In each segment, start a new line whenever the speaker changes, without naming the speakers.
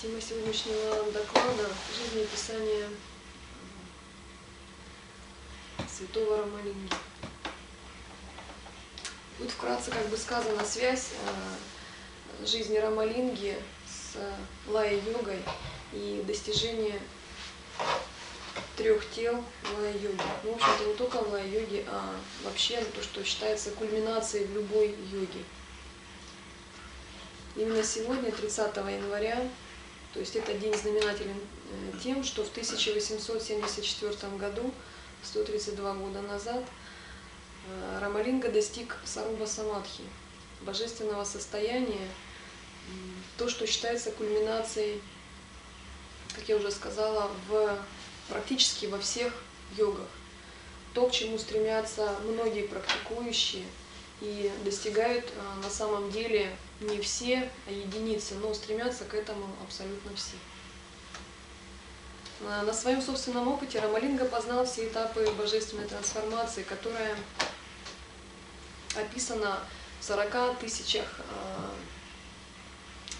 Тема сегодняшнего доклада – жизнеописание святого Рамалинги. Будет вкратце как бы сказана связь э, жизни Рамалинги с лая-йогой и достижение трех тел лая-йоги. Ну, в общем-то, не только в лая-йоге, а вообще то, что считается кульминацией в любой йоге. Именно сегодня, 30 января, то есть этот день знаменателен э, тем, что в 1874 году, 132 года назад, э, Рамалинга достиг Саруба Самадхи, божественного состояния, то, что считается кульминацией, как я уже сказала, в, практически во всех йогах. То, к чему стремятся многие практикующие и достигают э, на самом деле не все, а единицы, но стремятся к этому абсолютно все. На своем собственном опыте Рамалинга познал все этапы божественной трансформации, которая описана в 40 тысячах а,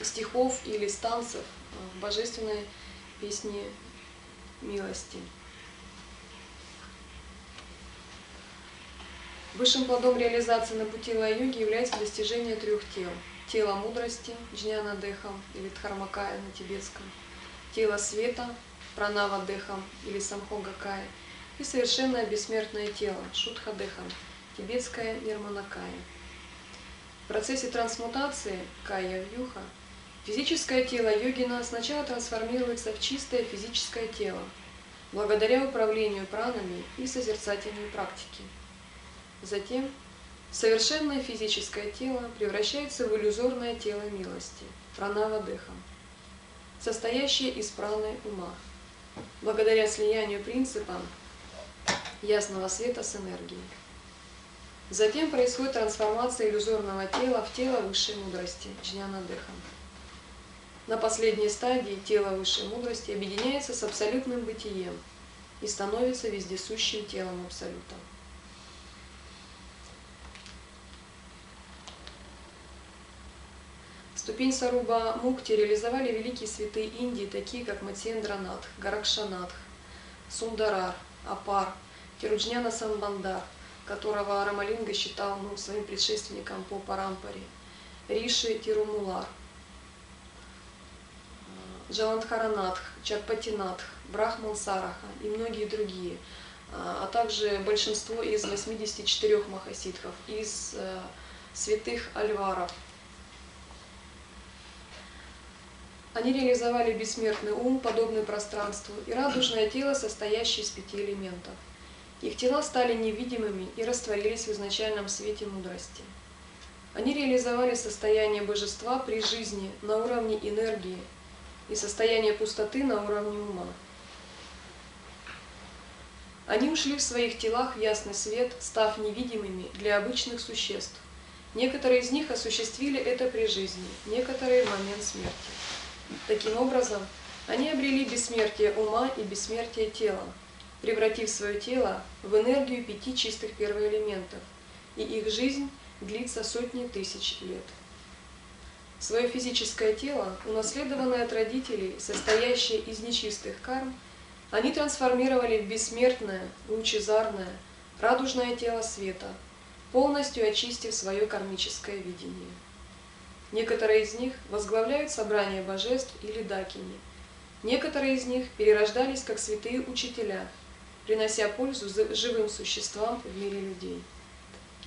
стихов или станцев в божественной песне милости. Высшим плодом реализации на пути лай-йоги является достижение трех тел – тело мудрости, джняна дехам или дхармакая на тибетском, тело света, пранава дехам или самхогакая и совершенное бессмертное тело, шутха дехам, тибетская нирманакая. В процессе трансмутации кая вьюха физическое тело йогина сначала трансформируется в чистое физическое тело, благодаря управлению пранами и созерцательной практике. Затем Совершенное физическое тело превращается в иллюзорное тело милости, пранава дыхом, состоящее из праны ума, благодаря слиянию принципам ясного света с энергией. Затем происходит трансформация иллюзорного тела в тело высшей мудрости, джняна дыхом. На последней стадии тело высшей мудрости объединяется с абсолютным бытием и становится вездесущим телом Абсолюта. Ступень Саруба Мукти реализовали великие святые Индии, такие как Матсендранатх, Гаракшанатх, Сундарар, Апар, Тируджняна Самбандар, которого Рамалинга считал ну, своим предшественником по Парампаре, Риши Тирумулар, Джаландхаранатх, Чакпатинатх, Брахман Сараха и многие другие, а также большинство из 84 махасидхов, из э, святых альваров, Они реализовали бессмертный ум, подобный пространству, и радужное тело, состоящее из пяти элементов. Их тела стали невидимыми и растворились в изначальном свете мудрости. Они реализовали состояние божества при жизни на уровне энергии и состояние пустоты на уровне ума. Они ушли в своих телах в ясный свет, став невидимыми для обычных существ. Некоторые из них осуществили это при жизни, некоторые в момент смерти. Таким образом, они обрели бессмертие ума и бессмертие тела, превратив свое тело в энергию пяти чистых первоэлементов, и их жизнь длится сотни тысяч лет. Свое физическое тело, унаследованное от родителей, состоящее из нечистых карм, они трансформировали в бессмертное, лучезарное, радужное тело света, полностью очистив свое кармическое видение. Некоторые из них возглавляют собрания божеств или дакини. Некоторые из них перерождались как святые учителя, принося пользу живым существам в мире людей.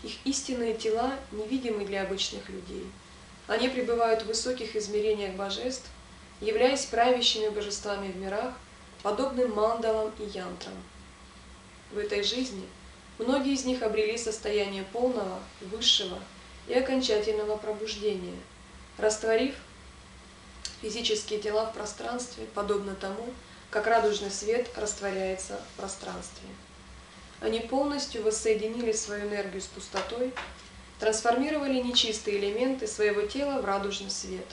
Их истинные тела невидимы для обычных людей. Они пребывают в высоких измерениях божеств, являясь правящими божествами в мирах, подобным мандалам и янтрам. В этой жизни многие из них обрели состояние полного, высшего и окончательного пробуждения – растворив физические тела в пространстве, подобно тому, как радужный свет растворяется в пространстве. Они полностью воссоединили свою энергию с пустотой, трансформировали нечистые элементы своего тела в радужный свет.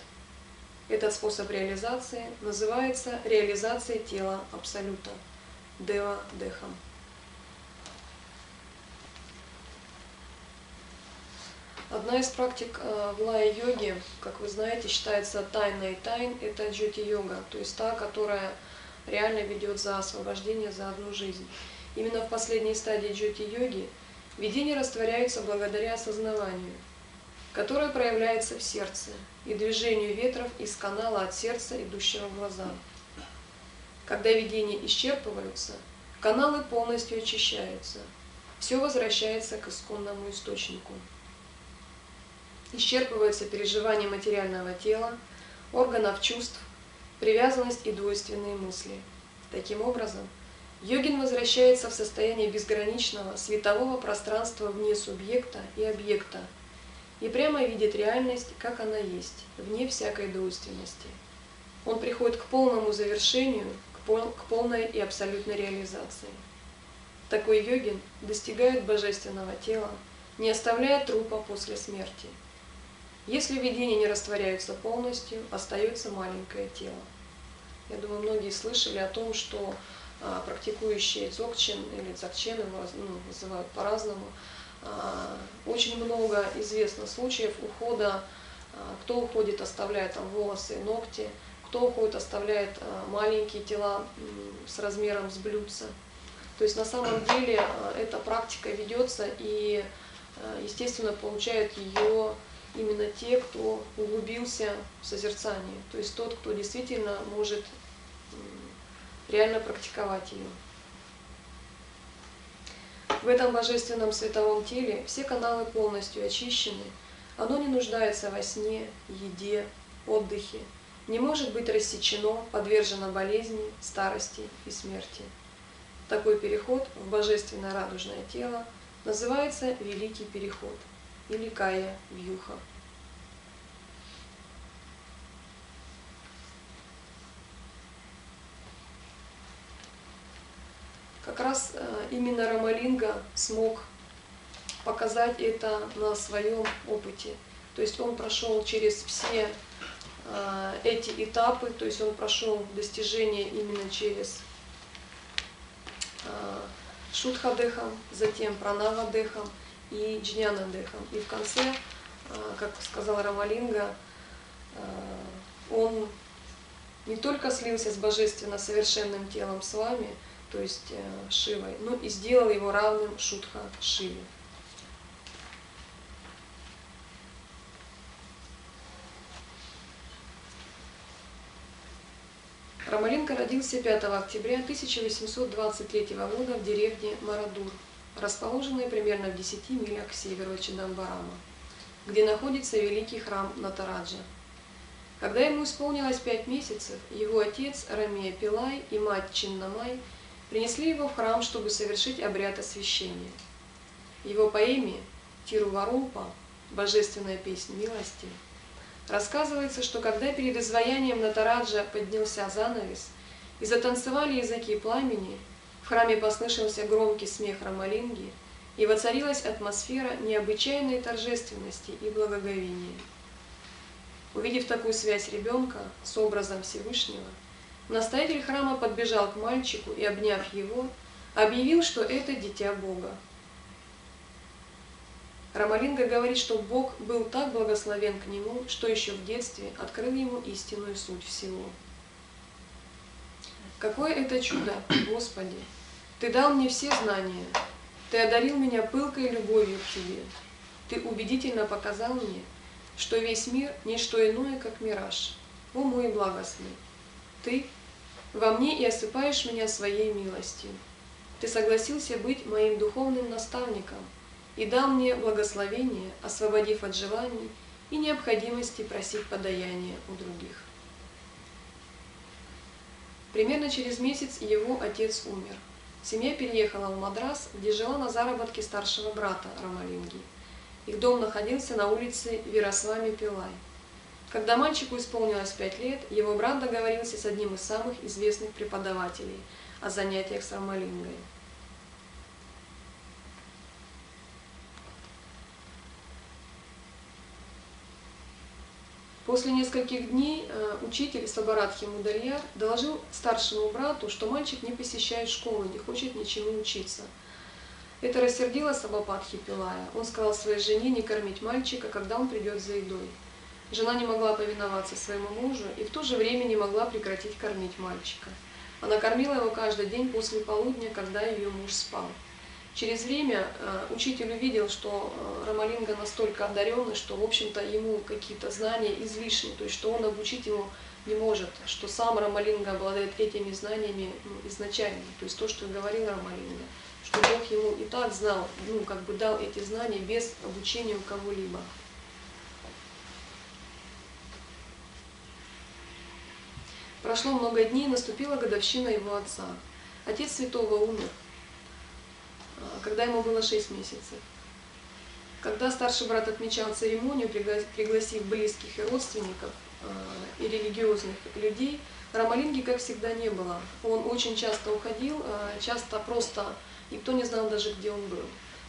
Этот способ реализации называется реализацией тела Абсолюта, Дева Дехам. Одна из практик э, в лая-йоге, как вы знаете, считается тайной тайн, это джоти-йога, то есть та, которая реально ведет за освобождение за одну жизнь. Именно в последней стадии джоти-йоги видения растворяются благодаря осознаванию, которое проявляется в сердце и движению ветров из канала от сердца, идущего в глаза. Когда видения исчерпываются, каналы полностью очищаются, все возвращается к исконному источнику исчерпывается переживание материального тела, органов чувств, привязанность и двойственные мысли. Таким образом, йогин возвращается в состояние безграничного светового пространства вне субъекта и объекта и прямо видит реальность, как она есть, вне всякой двойственности. Он приходит к полному завершению, к, пол, к полной и абсолютной реализации. Такой йогин достигает божественного тела, не оставляя трупа после смерти – если видения не растворяются полностью, остается маленькое тело. Я думаю, многие слышали о том, что а, практикующие дзогчен или дзогчен, его ну, называют по-разному, а, очень много известно случаев ухода, а, кто уходит, оставляет там волосы, ногти, кто уходит, оставляет маленькие тела с размером с блюдца. То есть на самом деле эта практика ведется и, естественно, получает ее именно те, кто углубился в созерцание, то есть тот, кто действительно может реально практиковать ее. В этом божественном световом теле все каналы полностью очищены, оно не нуждается во сне, еде, отдыхе, не может быть рассечено, подвержено болезни, старости и смерти. Такой переход в божественное радужное тело называется Великий Переход – или Кая Вьюха. Как раз э, именно Рамалинга смог показать это на своем опыте. То есть он прошел через все э, эти этапы, то есть он прошел достижение именно через э, Шутхадехам, затем Пранавадехам, и джняна-дехом. И в конце, а, как сказал Рамалинга, а, он не только слился с божественно совершенным телом с вами, то есть э, Шивой, но и сделал его равным Шутха Шиве. Рамалинка родился 5 октября 1823 года в деревне Марадур расположенные примерно в 10 милях к северу от Чидамбарама, где находится великий храм Натараджа. Когда ему исполнилось пять месяцев, его отец Рамея Пилай и мать Чиннамай принесли его в храм, чтобы совершить обряд освящения. Его поэме Тируварумпа «Божественная песня милости» рассказывается, что когда перед изваянием Натараджа поднялся занавес и затанцевали языки пламени, храме послышался громкий смех Рамалинги, и воцарилась атмосфера необычайной торжественности и благоговения. Увидев такую связь ребенка с образом Всевышнего, настоятель храма подбежал к мальчику и, обняв его, объявил, что это дитя Бога. Рамалинга говорит, что Бог был так благословен к нему, что еще в детстве открыл ему истинную суть всего. Какое это чудо, Господи! Ты дал мне все знания. Ты одарил меня пылкой любовью к Тебе. Ты убедительно показал мне, что весь мир – не что иное, как мираж. О мой благостный! Ты во мне и осыпаешь меня своей милостью. Ты согласился быть моим духовным наставником и дал мне благословение, освободив от желаний и необходимости просить подаяния у других. Примерно через месяц его отец умер – Семья переехала в Мадрас, где жила на заработке старшего брата Рамалинги. Их дом находился на улице Виросвами Пилай. Когда мальчику исполнилось пять лет, его брат договорился с одним из самых известных преподавателей о занятиях с Рамалингой. После нескольких дней э, учитель Сабарадхи Мудальяр доложил старшему брату, что мальчик не посещает школу, не хочет ничему учиться. Это рассердило Сабапатхи Пилая. Он сказал своей жене не кормить мальчика, когда он придет за едой. Жена не могла повиноваться своему мужу и в то же время не могла прекратить кормить мальчика. Она кормила его каждый день после полудня, когда ее муж спал. Через время э, учитель увидел, что э, Рамалинга настолько одаренный, что, в общем-то, ему какие-то знания излишни, то есть, что он обучить его не может, что сам Рамалинга обладает этими знаниями ну, изначально, то есть то, что говорил Рамалинга, что Бог ему и так знал, ну, как бы дал эти знания без обучения у кого-либо. Прошло много дней, наступила годовщина его отца. Отец святого умер, когда ему было 6 месяцев. Когда старший брат отмечал церемонию, пригласив близких и родственников а, и религиозных людей, Рамалинги, как всегда, не было. Он очень часто уходил, а, часто просто никто не знал даже, где он был.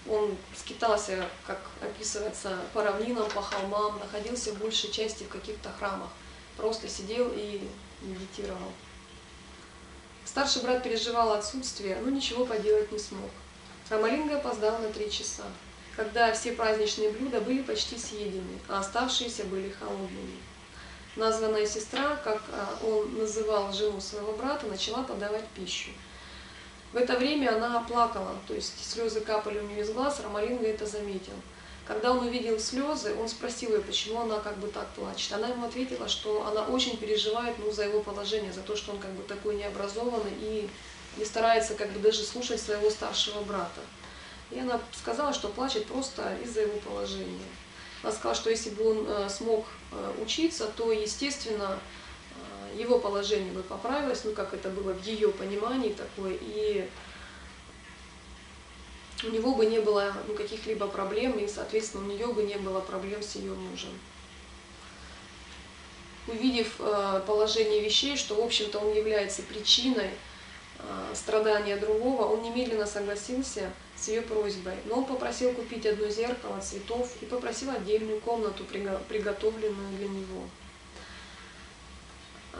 Он скитался, как описывается, по равнинам, по холмам, находился в большей части в каких-то храмах. Просто сидел и медитировал. Старший брат переживал отсутствие, но ничего поделать не смог. Рамалинга опоздал на три часа, когда все праздничные блюда были почти съедены, а оставшиеся были холодными. Названная сестра, как а, он называл жену своего брата, начала подавать пищу. В это время она плакала, то есть слезы капали у нее из глаз, Рамалинга это заметил. Когда он увидел слезы, он спросил ее, почему она как бы так плачет. Она ему ответила, что она очень переживает ну, за его положение, за то, что он как бы такой необразованный и не старается как бы даже слушать своего старшего брата. И она сказала, что плачет просто из-за его положения. Она сказала, что если бы он э, смог э, учиться, то, естественно, э, его положение бы поправилось, ну, как это было в ее понимании такое, и у него бы не было ну, каких-либо проблем, и, соответственно, у нее бы не было проблем с ее мужем. Увидев положение вещей, что, в общем-то, он является причиной страдания другого, он немедленно согласился с ее просьбой. Но он попросил купить одно зеркало цветов и попросил отдельную комнату, приготовленную для него. Э,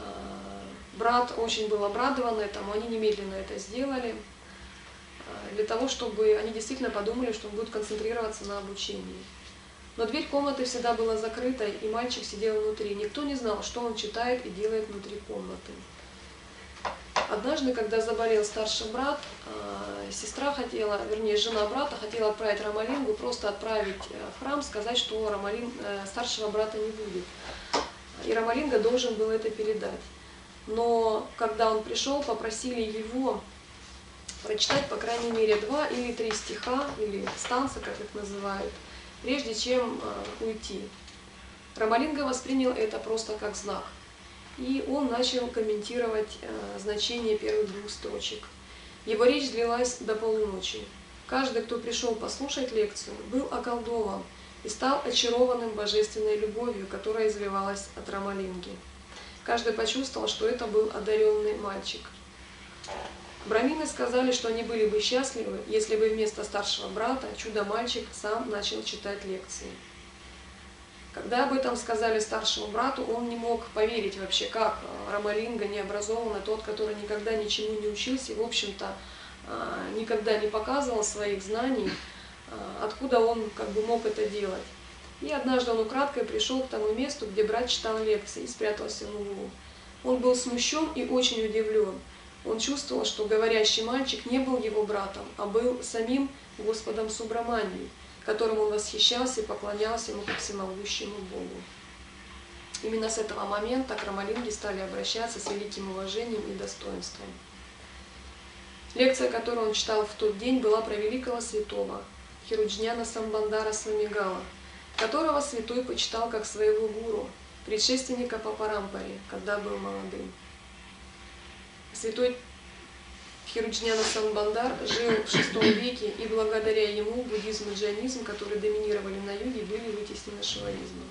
брат очень был обрадован этому, они немедленно это сделали. Э, для того, чтобы они действительно подумали, что он будет концентрироваться на обучении. Но дверь комнаты всегда была закрытой, и мальчик сидел внутри. Никто не знал, что он читает и делает внутри комнаты. Однажды, когда заболел старший брат, э, сестра хотела, вернее, жена брата хотела отправить Рамалингу, просто отправить э, в храм, сказать, что Рамалин, старшего брата не будет. И Рамалинга должен был это передать. Но когда он пришел, попросили его прочитать по крайней мере два или три стиха, или станца, как их называют, прежде чем э, уйти. Рамалинга воспринял это просто как знак. И он начал комментировать э, значение первых двух строчек. Его речь длилась до полуночи. Каждый, кто пришел послушать лекцию, был околдован и стал очарованным божественной любовью, которая изливалась от Рамалинги. Каждый почувствовал, что это был одаренный мальчик. Брамины сказали, что они были бы счастливы, если бы вместо старшего брата чудо-мальчик сам начал читать лекции. Когда об этом сказали старшему брату, он не мог поверить вообще, как э, Рамалинга необразованный, тот, который никогда ничему не учился и, в общем-то, э, никогда не показывал своих знаний, э, откуда он как бы мог это делать. И однажды он украдкой пришел к тому месту, где брат читал лекции и спрятался в углу. Он был смущен и очень удивлен. Он чувствовал, что говорящий мальчик не был его братом, а был самим Господом Субраманией, которому он восхищался и поклонялся ему как всемогущему Богу. Именно с этого момента к стали обращаться с великим уважением и достоинством. Лекция, которую он читал в тот день, была про великого святого Хируджняна Самбандара Свамигала, которого святой почитал как своего гуру, предшественника Папарампари, когда был молодым. Святой Хируджняна Самбандар жил в VI веке, и благодаря ему буддизм и джайнизм, которые доминировали на юге, были вытеснены шиваизмом.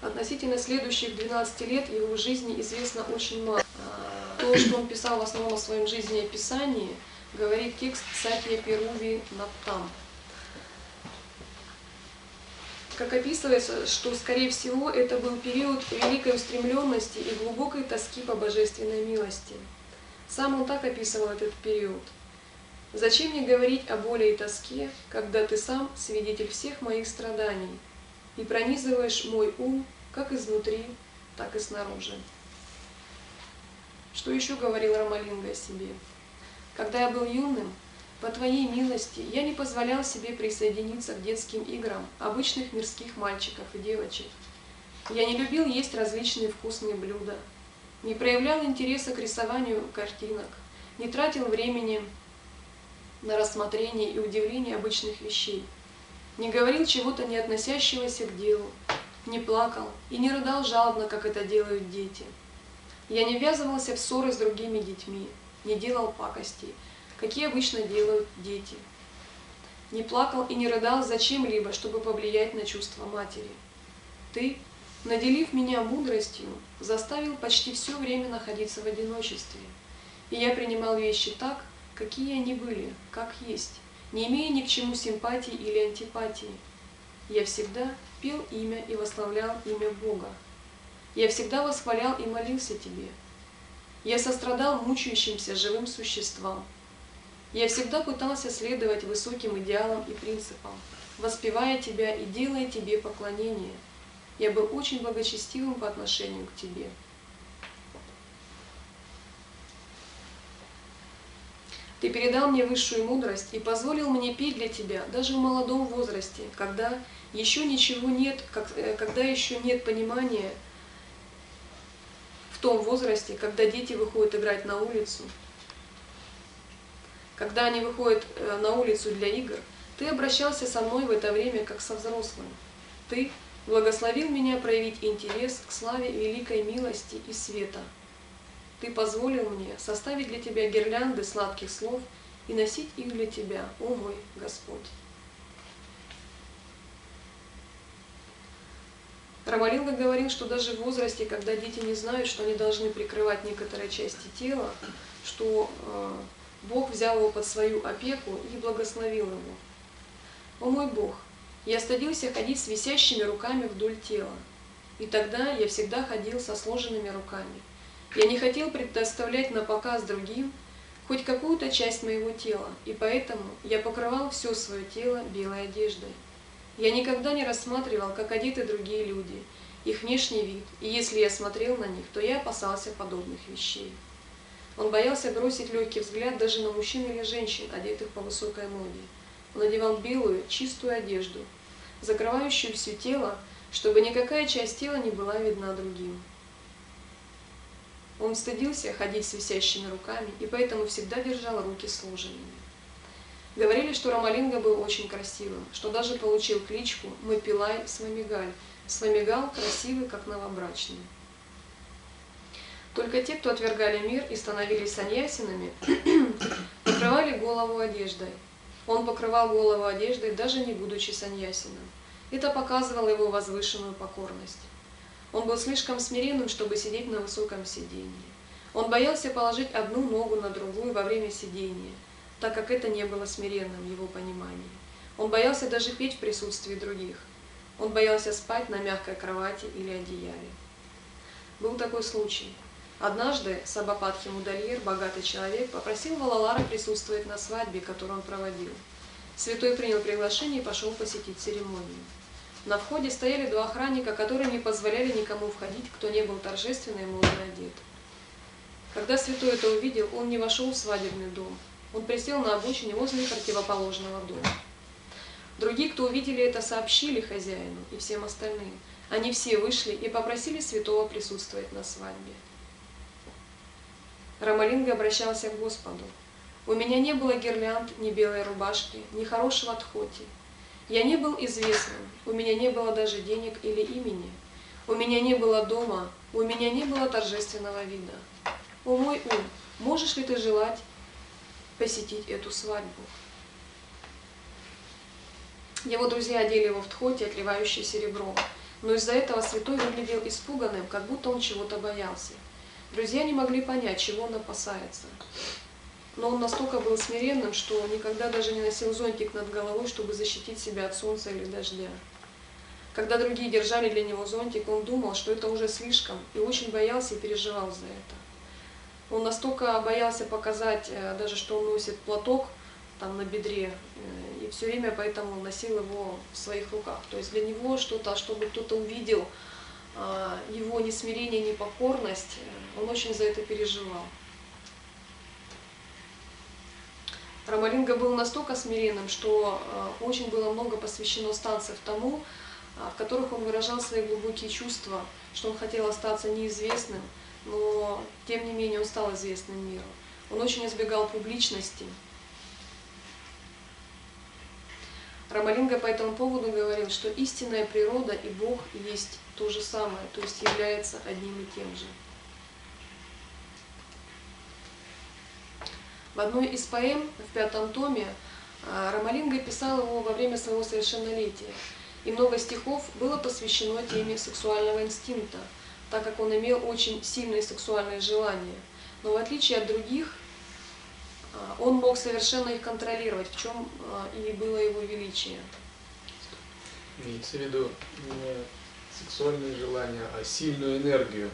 Относительно следующих 12 лет его жизни известно очень мало. То, что он писал в основном о своем жизнеописании, говорит текст Сатья Перуви Наптам как описывается, что, скорее всего, это был период великой устремленности и глубокой тоски по божественной милости. Сам он так описывал этот период. «Зачем мне говорить о боли и тоске, когда ты сам свидетель всех моих страданий и пронизываешь мой ум как изнутри, так и снаружи?» Что еще говорил Рамалинга о себе? Когда я был юным, по Твоей милости я не позволял себе присоединиться к детским играм обычных мирских мальчиков и девочек. Я не любил есть различные вкусные блюда, не проявлял интереса к рисованию картинок, не тратил времени на рассмотрение и удивление обычных вещей, не говорил чего-то не относящегося к делу, не плакал и не рыдал жалобно, как это делают дети – я не ввязывался в ссоры с другими детьми, не делал пакостей, какие обычно делают дети. Не плакал и не рыдал зачем-либо, чтобы повлиять на чувства матери. Ты, наделив меня мудростью, заставил почти все время находиться в одиночестве. И я принимал вещи так, какие они были, как есть, не имея ни к чему симпатии или антипатии. Я всегда пел имя и восславлял имя Бога, я всегда восхвалял и молился Тебе. Я сострадал мучающимся живым существам. Я всегда пытался следовать высоким идеалам и принципам, воспевая Тебя и делая Тебе поклонение. Я был очень благочестивым по отношению к Тебе. Ты передал мне высшую мудрость и позволил мне петь для Тебя даже в молодом возрасте, когда еще ничего нет, э, когда еще нет понимания, том возрасте, когда дети выходят играть на улицу, когда они выходят э, на улицу для игр, ты обращался со мной в это время как со взрослым. Ты благословил меня проявить интерес к славе великой милости и света. Ты позволил мне составить для тебя гирлянды сладких слов и носить их для тебя, о мой Господь. Рамалинга говорил, что даже в возрасте, когда дети не знают, что они должны прикрывать некоторые части тела, что э, Бог взял его под свою опеку и благословил его. «О мой Бог, я стыдился ходить с висящими руками вдоль тела, и тогда я всегда ходил со сложенными руками. Я не хотел предоставлять на показ другим хоть какую-то часть моего тела, и поэтому я покрывал все свое тело белой одеждой. Я никогда не рассматривал, как одеты другие люди, их внешний вид, и если я смотрел на них, то я опасался подобных вещей. Он боялся бросить легкий взгляд даже на мужчин или женщин, одетых по высокой моде. Он одевал белую, чистую одежду, закрывающую все тело, чтобы никакая часть тела не была видна другим. Он стыдился ходить с висящими руками и поэтому всегда держал руки сложенными. Говорили, что Рамалинга был очень красивым, что даже получил кличку Мапилай Свамигаль. Свамигал красивый, как новобрачный. Только те, кто отвергали мир и становились саньясинами, покрывали голову одеждой. Он покрывал голову одеждой, даже не будучи саньясином. Это показывало его возвышенную покорность. Он был слишком смиренным, чтобы сидеть на высоком сиденье. Он боялся положить одну ногу на другую во время сидения – так как это не было смиренным в его понимании. Он боялся даже петь в присутствии других. Он боялся спать на мягкой кровати или одеяле. Был такой случай. Однажды Сабапатхи Мудальер, богатый человек, попросил Валалара присутствовать на свадьбе, которую он проводил. Святой принял приглашение и пошел посетить церемонию. На входе стояли два охранника, которые не позволяли никому входить, кто не был торжественно и модно одет. Когда святой это увидел, он не вошел в свадебный дом, он присел на обочине возле противоположного дома. Другие, кто увидели это, сообщили хозяину и всем остальным. Они все вышли и попросили святого присутствовать на свадьбе. Рамалинга обращался к Господу. «У меня не было гирлянд, ни белой рубашки, ни хорошего тхоти. Я не был известным, у меня не было даже денег или имени. У меня не было дома, у меня не было торжественного вида. О мой ум, можешь ли ты желать, посетить эту свадьбу. Его друзья одели его в тхоте, отливающее серебром, но из-за этого святой выглядел испуганным, как будто он чего-то боялся. Друзья не могли понять, чего он опасается. Но он настолько был смиренным, что никогда даже не носил зонтик над головой, чтобы защитить себя от солнца или дождя. Когда другие держали для него зонтик, он думал, что это уже слишком, и очень боялся и переживал за это. Он настолько боялся показать, э, даже что он носит платок там на бедре, э, и все время поэтому носил его в своих руках. То есть для него что-то, чтобы кто-то увидел а, его несмирение, непокорность, э, он очень за это переживал. Рамалинга был настолько смиренным, что очень было много посвящено станций тому, а, в которых он выражал свои глубокие чувства, что он хотел остаться неизвестным, но тем не менее он стал известным миру. Он очень избегал публичности. Рамалинга по этому поводу говорил, что истинная природа и Бог есть то же самое, то есть является одним и тем же. В одной из поэм в пятом томе а, Рамалинга писал его во время своего совершеннолетия и много стихов было посвящено теме сексуального инстинкта, так как он имел очень сильные сексуальные желания. Но в отличие от других, а, он мог совершенно их контролировать, в чем а, и было его величие.
Имеется в виду не сексуальные желания, а сильную энергию,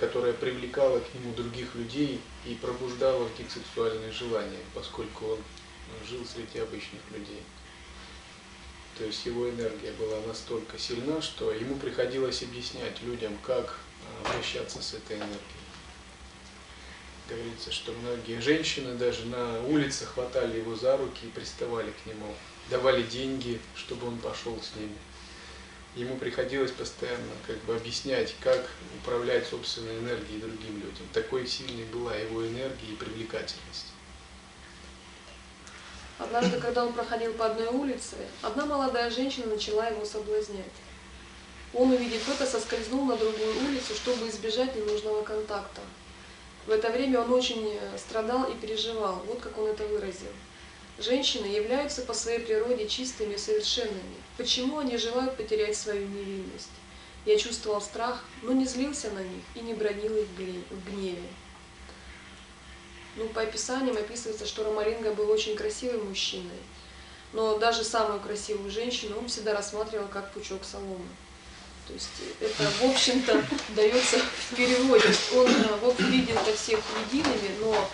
которая привлекала к нему других людей и пробуждала в них сексуальные желания, поскольку он жил среди обычных людей. То есть его энергия была настолько сильна, что ему приходилось объяснять людям, как а, обращаться с этой энергией. Говорится, что многие женщины даже на улице хватали его за руки и приставали к нему, давали деньги, чтобы он пошел с ними. Ему приходилось постоянно как бы объяснять, как управлять собственной энергией другим людям. Такой сильной была его энергия и привлекательность.
Однажды, когда он проходил по одной улице, одна молодая женщина начала его соблазнять. Он, увидев это, соскользнул на другую улицу, чтобы избежать ненужного контакта. В это время он очень страдал и переживал, вот как он это выразил. Женщины являются по своей природе чистыми и совершенными. Почему они желают потерять свою невинность? Я чувствовал страх, но не злился на них и не бронил их в гневе. Ну, по описаниям описывается, что Ромаринго был очень красивым мужчиной, но даже самую красивую женщину он всегда рассматривал как пучок соломы. То есть это, в общем-то, дается в переводе. Он э, вот видел это всех едиными, но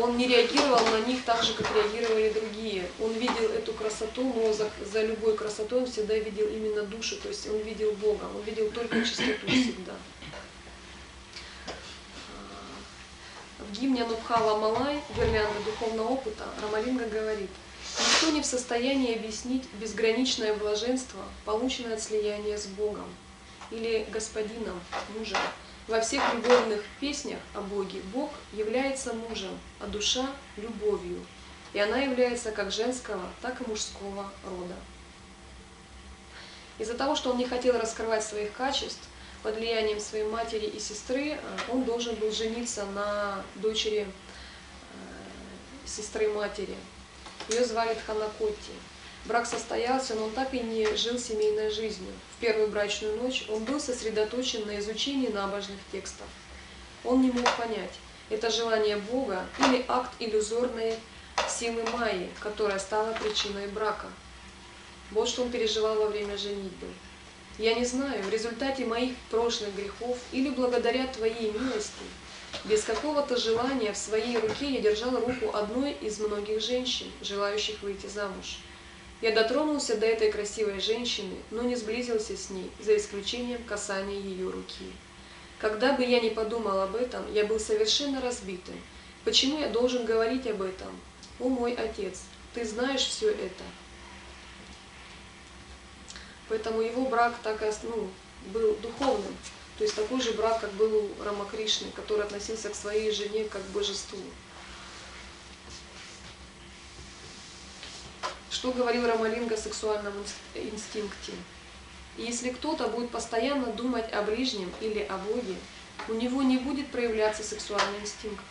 он не реагировал на них так же, как реагировали другие. Он видел эту красоту, но за, за любой красотой он всегда видел именно душу, то есть он видел Бога, он видел только чистоту всегда. В гимне Нубхала Малай, гирлянда духовного опыта, Рамалинга говорит, «Никто не в состоянии объяснить безграничное блаженство, полученное от слияния с Богом или Господином, мужем. Во всех любовных песнях о Боге Бог является мужем, а душа – любовью, и она является как женского, так и мужского рода». Из-за того, что он не хотел раскрывать своих качеств, под влиянием своей матери и сестры э, он должен был жениться на дочери э, сестры матери. Ее звали Тханакоти. Брак состоялся, но он так и не жил семейной жизнью. В первую брачную ночь он был сосредоточен на изучении набожных текстов. Он не мог понять, это желание Бога или акт иллюзорной силы Майи, которая стала причиной брака. Вот что он переживал во время женитьбы. Я не знаю, в результате моих прошлых грехов или благодаря Твоей милости, без какого-то желания в своей руке я держал руку одной из многих женщин, желающих выйти замуж. Я дотронулся до этой красивой женщины, но не сблизился с ней, за исключением касания ее руки. Когда бы я ни подумал об этом, я был совершенно разбитым. Почему я должен говорить об этом? О мой Отец, Ты знаешь все это. Поэтому его брак так и ну, был духовным. То есть такой же брак, как был у Рамакришны, который относился к своей жене как к божеству. Что говорил Рамалинга о сексуальном инстинкте? Если кто-то будет постоянно думать о ближнем или о Боге, у него не будет проявляться сексуальный инстинкт.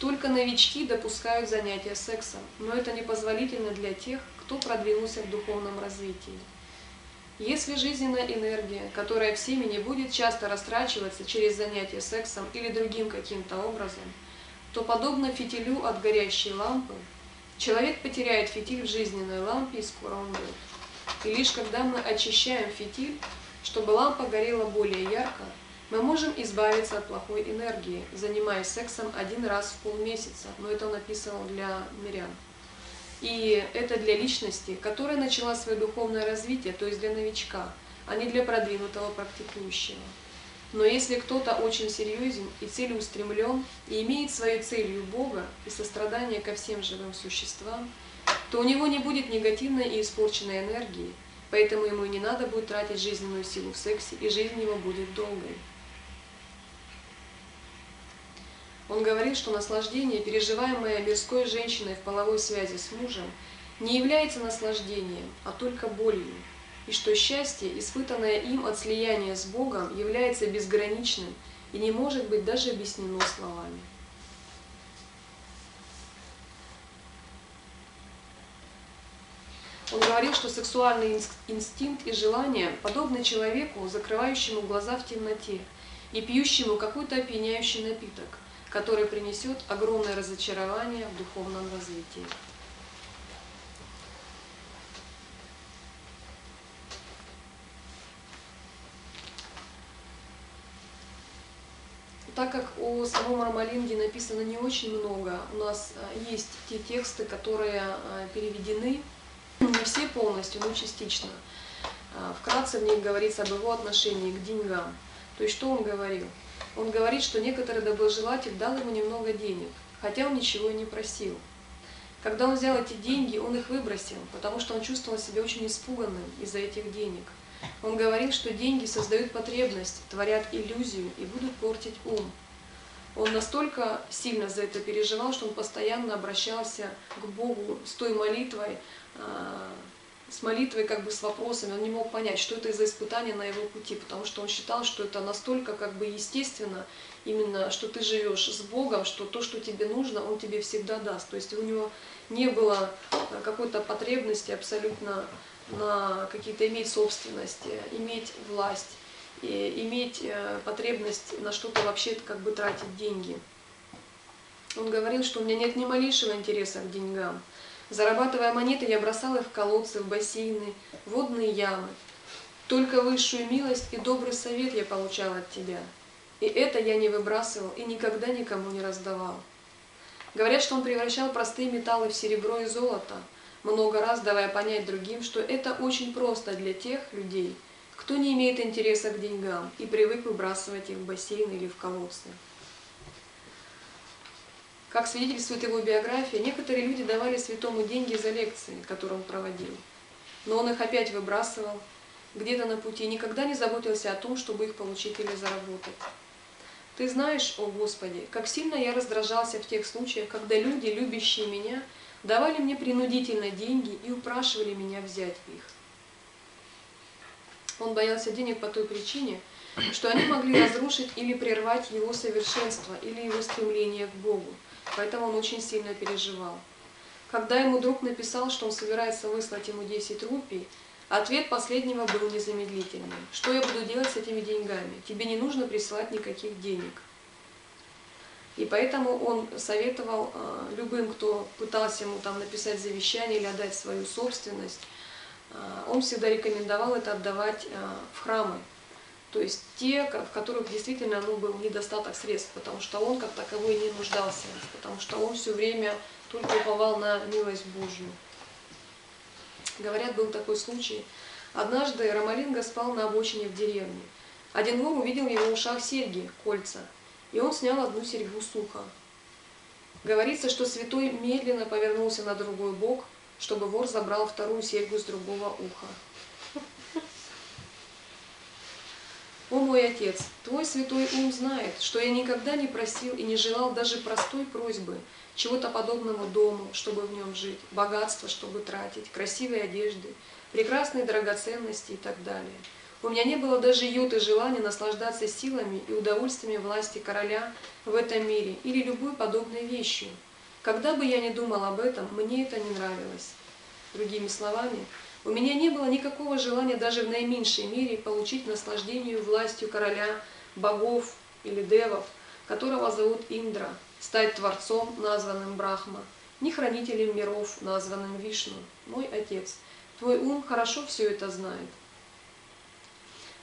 Только новички допускают занятия сексом, но это непозволительно для тех, кто продвинулся в духовном развитии. Если жизненная энергия, которая в семени будет часто растрачиваться через занятия сексом или другим каким-то образом, то подобно фитилю от горящей лампы, человек потеряет фитиль в жизненной лампе и скоро умрет. И лишь когда мы очищаем фитиль, чтобы лампа горела более ярко, Мы можем избавиться от плохой энергии, занимаясь сексом один раз в полмесяца, но это он написал для мирян. И это для личности, которая начала свое духовное развитие, то есть для новичка, а не для продвинутого практикующего. Но если кто-то очень серьезен и целеустремлен, и имеет своей целью Бога и сострадание ко всем живым существам, то у него не будет негативной и испорченной энергии, поэтому ему не надо будет тратить жизненную силу в сексе, и жизнь его будет долгой. Он говорит, что наслаждение, переживаемое мирской женщиной в половой связи с мужем, не является наслаждением, а только болью, и что счастье, испытанное им от слияния с Богом, является безграничным и не может быть даже объяснено словами. Он говорил, что сексуальный инстинкт и желание подобны человеку, закрывающему глаза в темноте и пьющему какой-то опьяняющий напиток, который принесет огромное разочарование в духовном развитии. Так как о самом Рамалинге написано не очень много, у нас э, есть те тексты, которые э, переведены, не все полностью, но частично. Э, вкратце в них говорится об его отношении к деньгам. То есть что он говорил? Он говорит, что некоторый доброжелатель дал ему немного денег, хотя он ничего и не просил. Когда он взял эти деньги, он их выбросил, потому что он чувствовал себя очень испуганным из-за этих денег. Он говорил, что деньги создают потребность, творят иллюзию и будут портить ум. Он настолько сильно за это переживал, что он постоянно обращался к Богу с той молитвой, а, с молитвой, как бы с вопросами. Он не мог понять, что это за испытание на его пути, потому что он считал, что это настолько как бы естественно, именно, что ты живешь с Богом, что то, что тебе нужно, Он тебе всегда даст. То есть у него не было какой-то потребности абсолютно на какие-то иметь собственность, иметь власть, и иметь э, потребность на что-то вообще как бы тратить деньги. Он говорил, что у меня нет ни малейшего интереса к деньгам. Зарабатывая монеты, я бросал их в колодцы, в бассейны, в водные ямы. Только высшую милость и добрый совет я получал от тебя. И это я не выбрасывал и никогда никому не раздавал. Говорят, что он превращал простые металлы в серебро и золото – много раз давая понять другим, что это очень просто для тех людей, кто не имеет интереса к деньгам и привык выбрасывать их в бассейн или в колодцы. Как свидетельствует его биография, некоторые люди давали святому деньги за лекции, которые он проводил. Но он их опять выбрасывал где-то на пути и никогда не заботился о том, чтобы их получить или заработать. Ты знаешь, о Господи, как сильно я раздражался в тех случаях, когда люди, любящие меня, давали мне принудительно деньги и упрашивали меня взять их. Он боялся денег по той причине, что они могли разрушить или прервать его совершенство или его стремление к Богу. Поэтому он очень сильно переживал. Когда ему друг написал, что он собирается выслать ему 10 рупий, ответ последнего был незамедлительным. «Что я буду делать с этими деньгами? Тебе не нужно присылать никаких денег». И поэтому он советовал э, любым, кто пытался ему там написать завещание или отдать свою собственность, э, он всегда рекомендовал это отдавать э, в храмы. То есть те, в которых действительно ну, был недостаток средств, потому что он как таковой не нуждался, потому что он все время только уповал на милость Божью. Говорят, был такой случай. Однажды Ромалинга спал на обочине в деревне. Один вор увидел в его ушах серьги, кольца – и он снял одну серьгу с уха. Говорится, что святой медленно повернулся на другой бок, чтобы вор забрал вторую серьгу с другого уха. О мой отец, твой святой ум знает, что я никогда не просил и не желал даже простой просьбы, чего-то подобного дому, чтобы в нем жить, богатства, чтобы тратить, красивые одежды, прекрасные драгоценности и так далее. У меня не было даже юты желания наслаждаться силами и удовольствиями власти короля в этом мире или любой подобной вещью. Когда бы я ни думал об этом, мне это не нравилось. Другими словами, у меня не было никакого желания даже в наименьшей мере получить наслаждение властью короля, богов или девов, которого зовут Индра, стать творцом, названным Брахма, не хранителем миров, названным Вишну, мой отец. Твой ум хорошо все это знает.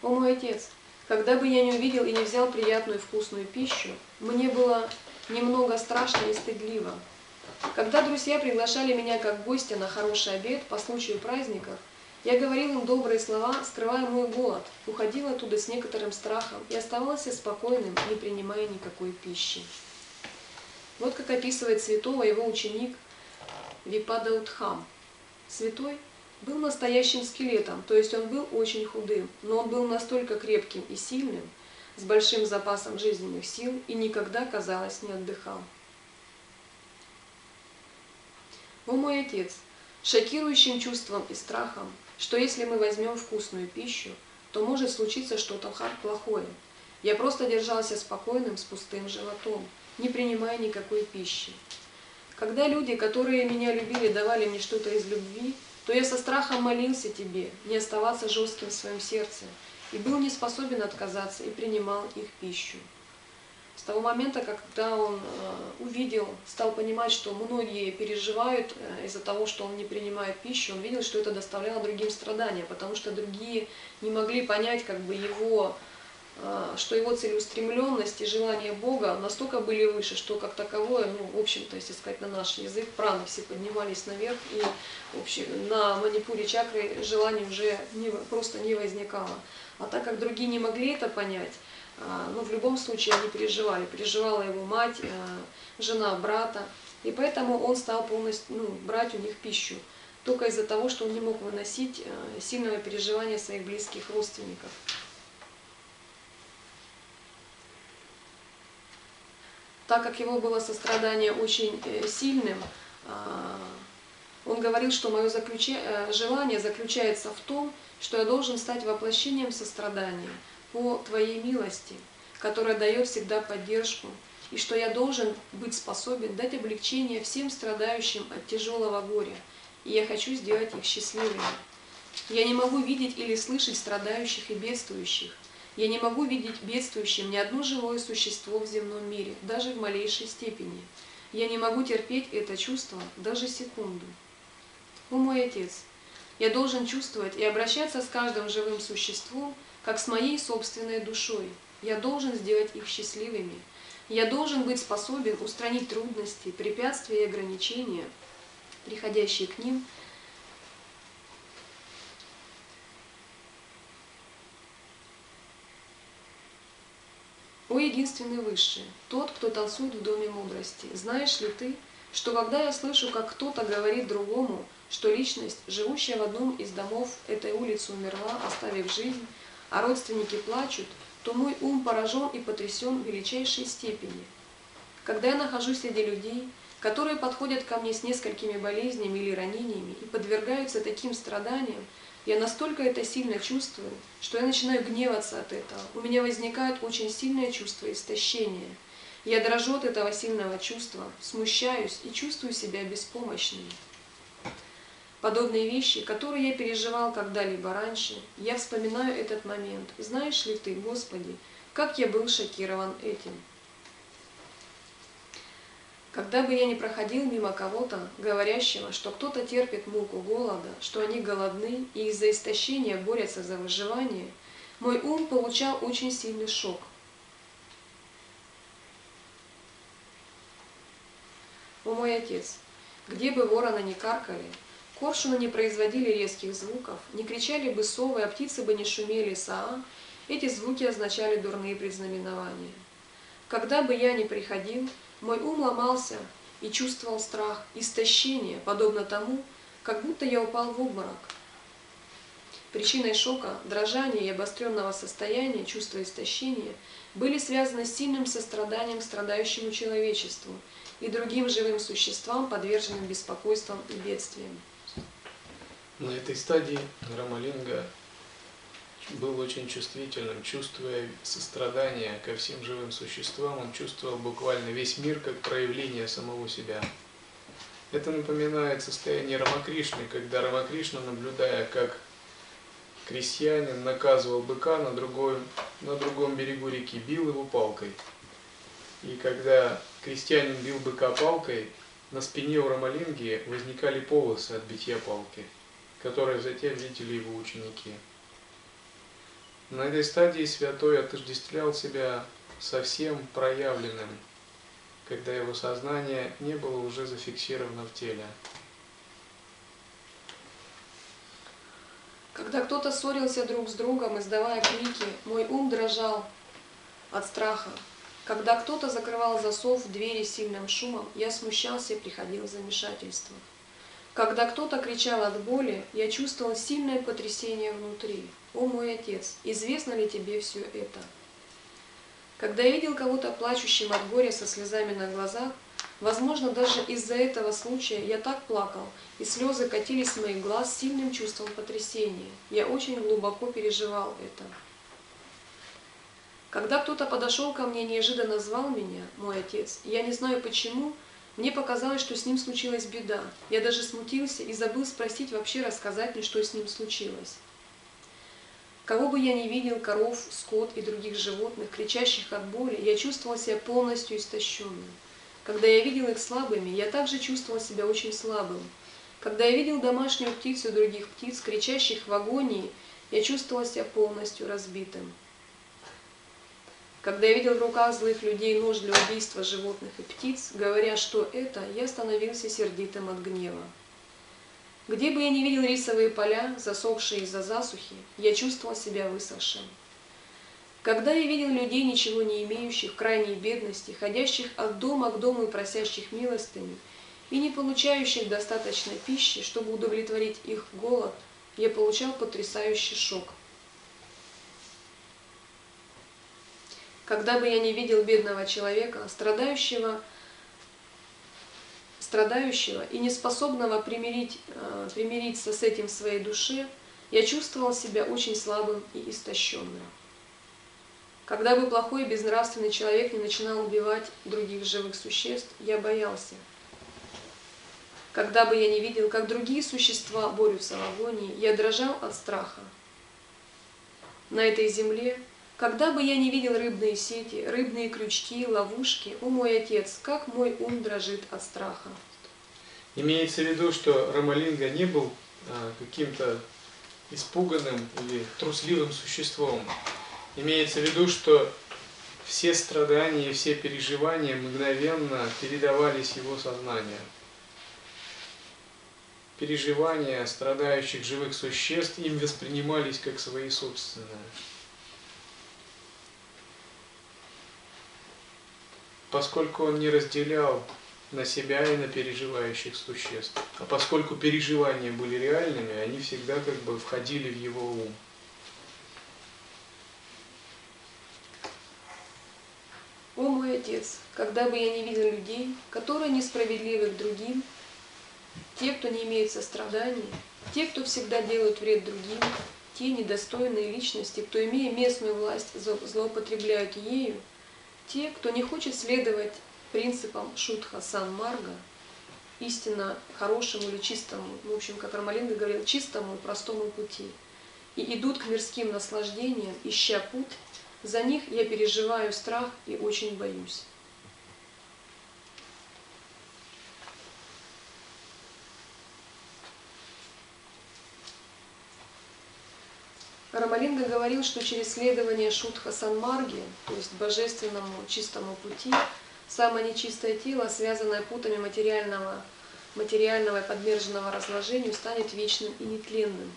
О мой отец, Когда бы я не увидел и не взял приятную вкусную пищу, мне было немного страшно и стыдливо. Когда друзья приглашали меня как гостя на хороший обед по случаю праздников, я говорил им добрые слова, скрывая мой голод, уходил оттуда с некоторым страхом и оставался спокойным, не принимая никакой пищи. Вот как описывает святого его ученик Випадаутхам. Святой был настоящим скелетом, то есть он был очень худым, но он был настолько крепким и сильным, с большим запасом жизненных сил и никогда, казалось, не отдыхал. О мой отец, шокирующим чувством и страхом, что если мы возьмем вкусную пищу, то может случиться что-то плохое. Я просто держался спокойным, с пустым животом, не принимая никакой пищи. Когда люди, которые меня любили, давали мне что-то из любви, то я со страхом молился тебе, не оставаться жестким в своем сердце, и был не способен отказаться и принимал их пищу. С того момента, когда он э, увидел, стал понимать, что многие переживают э, из-за того, что он не принимает пищу, он видел, что это доставляло другим страдания, потому что другие не могли понять как бы его, что его целеустремленность и желание Бога настолько были выше, что как таковое, ну, в общем-то, если сказать на наш язык, праны все поднимались наверх, и в общем, на манипуре чакры желание уже не, просто не возникало. А так как другие не могли это понять, а, ну, в любом случае они переживали. Переживала его мать, э, жена брата. И поэтому он стал полностью ну, брать у них пищу. Только из-за того, что он не мог выносить сильного переживания своих близких родственников. Так как его было сострадание очень э, сильным, а, он говорил, что мое заключе... желание заключается в том, что я должен стать воплощением сострадания – по Твоей милости, которая дает всегда поддержку, и что я должен быть способен дать облегчение всем страдающим от тяжелого горя, и я хочу сделать их счастливыми. Я не могу видеть или слышать страдающих и бедствующих. Я не могу видеть бедствующим ни одно живое существо в земном мире, даже в малейшей степени. Я не могу терпеть это чувство даже секунду. О мой Отец, я должен чувствовать и обращаться с каждым живым существом как с моей собственной душой. Я должен сделать их счастливыми. Я должен быть способен устранить трудности, препятствия и ограничения, приходящие к ним, О единственный Высший, тот, кто танцует в Доме Мудрости, знаешь ли ты, что когда я слышу, как кто-то говорит другому, что личность, живущая в одном из домов этой улицы, умерла, оставив жизнь, а родственники плачут, то мой ум поражен и потрясен в величайшей степени. Когда я нахожусь среди людей, которые подходят ко мне с несколькими болезнями или ранениями и подвергаются таким страданиям, я настолько это сильно чувствую, что я начинаю гневаться от этого. У меня возникает очень сильное чувство истощения. Я дрожу от этого сильного чувства, смущаюсь и чувствую себя беспомощной подобные вещи, которые я переживал когда-либо раньше, я вспоминаю этот момент. Знаешь ли ты, Господи, как я был шокирован этим? Когда бы я не проходил мимо кого-то, говорящего, что кто-то терпит муку голода, что они голодны и из-за истощения борются за выживание, мой ум получал очень сильный шок. О мой отец, где бы ворона не каркали, Коршуны не производили резких звуков, не кричали бы совы, а птицы бы не шумели саа. Эти звуки означали дурные предзнаменования. Когда бы я ни приходил, мой ум ломался и чувствовал страх, истощение, подобно тому, как будто я упал в обморок. Причиной шока, дрожания и обостренного состояния, чувства истощения были связаны с сильным состраданием к страдающему человечеству и другим живым существам, подверженным беспокойствам и бедствиям.
На этой стадии Рамалинга был очень чувствительным, чувствуя сострадание ко всем живым существам, он чувствовал буквально весь мир как проявление самого себя. Это напоминает состояние Рамакришны, когда Рамакришна, наблюдая, как крестьянин наказывал быка на, другой, на другом берегу реки, бил его палкой. И когда крестьянин бил быка палкой, на спине у Рамалинги возникали полосы от битья палки которые затем видели его ученики. На этой стадии святой отождествлял себя совсем проявленным, когда его сознание не было уже зафиксировано в теле.
Когда кто-то ссорился друг с другом, издавая крики, мой ум дрожал от страха. Когда кто-то закрывал засов в двери сильным шумом, я смущался и приходил в замешательство. Когда кто-то кричал от боли, я чувствовал сильное потрясение внутри. «О мой отец, известно ли тебе все это?» Когда я видел кого-то плачущим от горя со слезами на глазах, возможно, даже из-за этого случая я так плакал, и слезы катились с моих глаз сильным чувством потрясения. Я очень глубоко переживал это. Когда кто-то подошел ко мне и неожиданно звал меня, мой отец, я не знаю почему, мне показалось, что с ним случилась беда. Я даже смутился и забыл спросить вообще рассказать мне, что с ним случилось. Кого бы я ни видел, коров, скот и других животных, кричащих от боли, я чувствовал себя полностью истощенным. Когда я видел их слабыми, я также чувствовал себя очень слабым. Когда я видел домашнюю птицу и других птиц, кричащих в агонии, я чувствовал себя полностью разбитым. Когда я видел в руках злых людей нож для убийства животных и птиц, говоря, что это, я становился сердитым от гнева. Где бы я ни видел рисовые поля, засохшие из-за засухи, я чувствовал себя высохшим. Когда я видел людей, ничего не имеющих, крайней бедности, ходящих от дома к дому и просящих милостыню, и не получающих достаточной пищи, чтобы удовлетворить их голод, я получал потрясающий шок – Когда бы я не видел бедного человека, страдающего, страдающего и неспособного примирить, э, примириться с этим в своей душе, я чувствовал себя очень слабым и истощенным. Когда бы плохой и безнравственный человек не начинал убивать других живых существ, я боялся. Когда бы я не видел, как другие существа борются в агонии, я дрожал от страха. На этой земле когда бы я не видел рыбные сети, рыбные крючки, ловушки, о мой отец, как мой ум дрожит от страха.
Имеется в виду, что Рамалинга не был а, каким-то испуганным или трусливым существом. Имеется в виду, что все страдания и все переживания мгновенно передавались его сознанию. Переживания страдающих живых существ им воспринимались как свои собственные. Поскольку он не разделял на себя и на переживающих существ. А поскольку переживания были реальными, они всегда как бы входили в его ум.
О мой Отец, когда бы я не видел людей, которые несправедливы к другим, те, кто не имеет сострадания, те, кто всегда делают вред другим, те недостойные личности, кто, имея местную власть, злоупотребляют ею, те, кто не хочет следовать принципам шутха сан-марга, истинно хорошему или чистому, в общем, как Рамалинга говорил, чистому и простому пути, и идут к мирским наслаждениям, ища путь, за них я переживаю страх и очень боюсь. Рамалинга говорил, что через следование Шутха Санмарги, то есть божественному чистому пути, самое нечистое тело, связанное путами материального, материального и подверженного разложению, станет вечным и нетленным.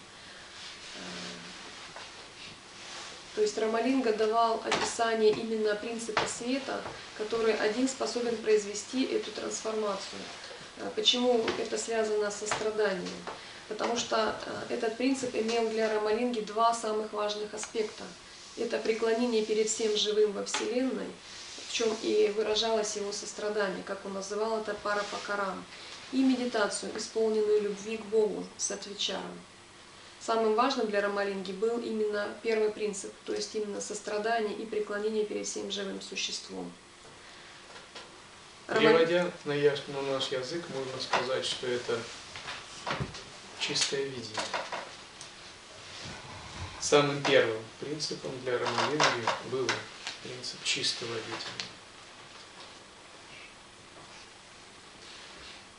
То есть Рамалинга давал описание именно принципа света, который один способен произвести эту трансформацию. Почему это связано со страданием? Потому что э, этот принцип имел для Рамалинги два самых важных аспекта. Это преклонение перед всем живым во Вселенной, в чем и выражалось его сострадание, как он называл это парапакарам, и медитацию, исполненную любви к Богу, с отвечаром. Самым важным для Рамалинги был именно первый принцип, то есть именно сострадание и преклонение перед всем живым существом.
Переводя на, на наш язык, можно сказать, что это чистое видение. Самым первым принципом для ромалинги был принцип чистого видения.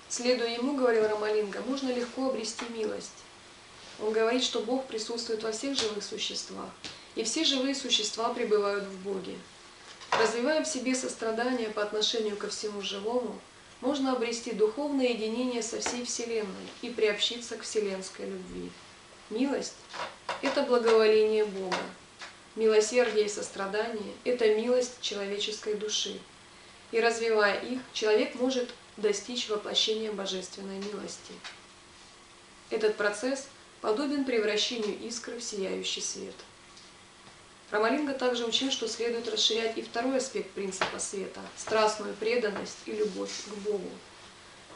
Следуя ему, говорил Рамалинга, можно легко обрести милость. Он говорит, что Бог присутствует во всех живых существах, и все живые существа пребывают в Боге. Развивая в себе сострадание по отношению ко всему живому, можно обрести духовное единение со всей Вселенной и приобщиться к вселенской любви. Милость – это благоволение Бога. Милосердие и сострадание – это милость человеческой души. И развивая их, человек может достичь воплощения божественной милости. Этот процесс подобен превращению искры в сияющий свет. Рамалинга также учил, что следует расширять и второй аспект принципа света – страстную преданность и любовь к Богу.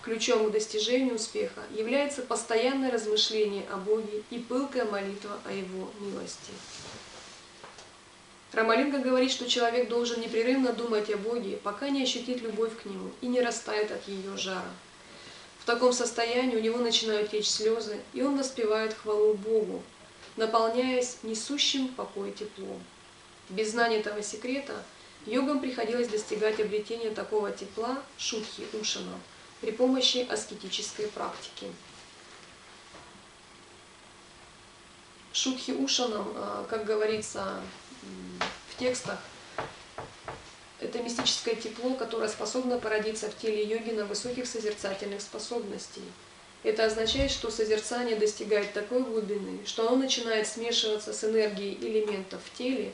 Ключом к достижению успеха является постоянное размышление о Боге и пылкая молитва о Его милости. Рамалинга говорит, что человек должен непрерывно думать о Боге, пока не ощутит любовь к Нему и не растает от ее жара. В таком состоянии у него начинают течь слезы, и он воспевает хвалу Богу, наполняясь несущим покой теплом. Без знания этого секрета йогам приходилось достигать обретения такого тепла шутхи ушана при помощи аскетической практики. Шутхи ушанам, а, как говорится в текстах, это мистическое тепло, которое способно породиться в теле йоги на высоких созерцательных способностей – это означает, что созерцание достигает такой глубины, что оно начинает смешиваться с энергией элементов в теле,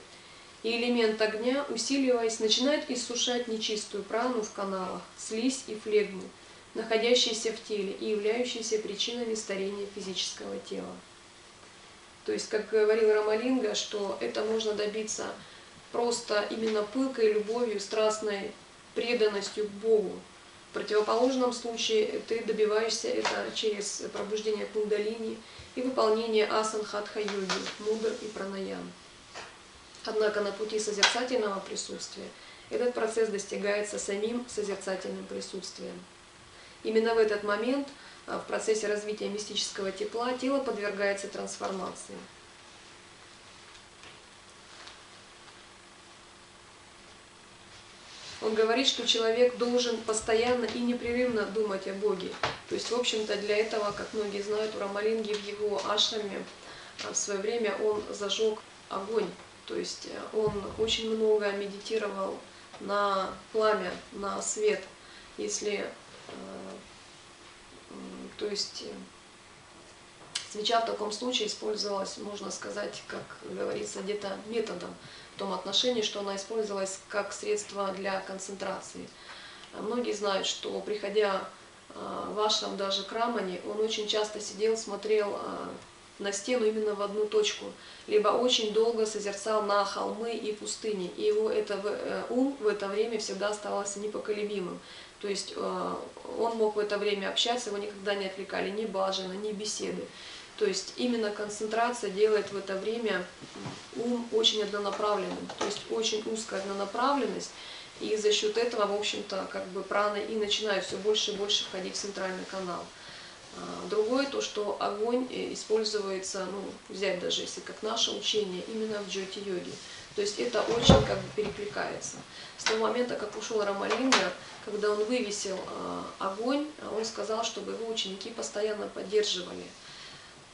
и элемент огня, усиливаясь, начинает иссушать нечистую прану в каналах, слизь и флегму, находящиеся в теле и являющиеся причинами старения физического тела. То есть, как говорил Рамалинга, что это можно добиться просто именно пылкой любовью, страстной преданностью к Богу, в противоположном случае ты добиваешься это через пробуждение кундалини и выполнение асан хатха йоги, мудр и пранаян. Однако на пути созерцательного присутствия этот процесс достигается самим созерцательным присутствием. Именно в этот момент а, в процессе развития мистического тепла тело подвергается трансформации. Он говорит, что человек должен постоянно и непрерывно думать о Боге. То есть, в общем-то, для этого, как многие знают, у Рамалинги в его ашраме а, в свое время он зажег огонь. То есть э, он очень много медитировал на пламя, на свет. Если, э, то есть, свеча в таком случае использовалась, можно сказать, как говорится, где-то методом в том отношении, что она использовалась как средство для концентрации. Многие знают, что приходя а, в ашрам даже к он очень часто сидел, смотрел а, на стену именно в одну точку, либо очень долго созерцал на холмы и пустыни, и его это, э, ум в это время всегда оставался непоколебимым. То есть а, он мог в это время общаться, его никогда не отвлекали ни бажина, ни беседы. То есть именно концентрация делает в это время ум очень однонаправленным, то есть очень узкая однонаправленность, и за счет этого, в общем-то, как бы прана и начинает все больше и больше входить в центральный канал. А, другое то, что огонь э, используется, ну, взять даже если как наше учение, именно в джоти-йоге. То есть это очень как бы перекликается. С того момента, как ушел Рамалинга, когда он вывесил э, огонь, он сказал, чтобы его ученики постоянно поддерживали.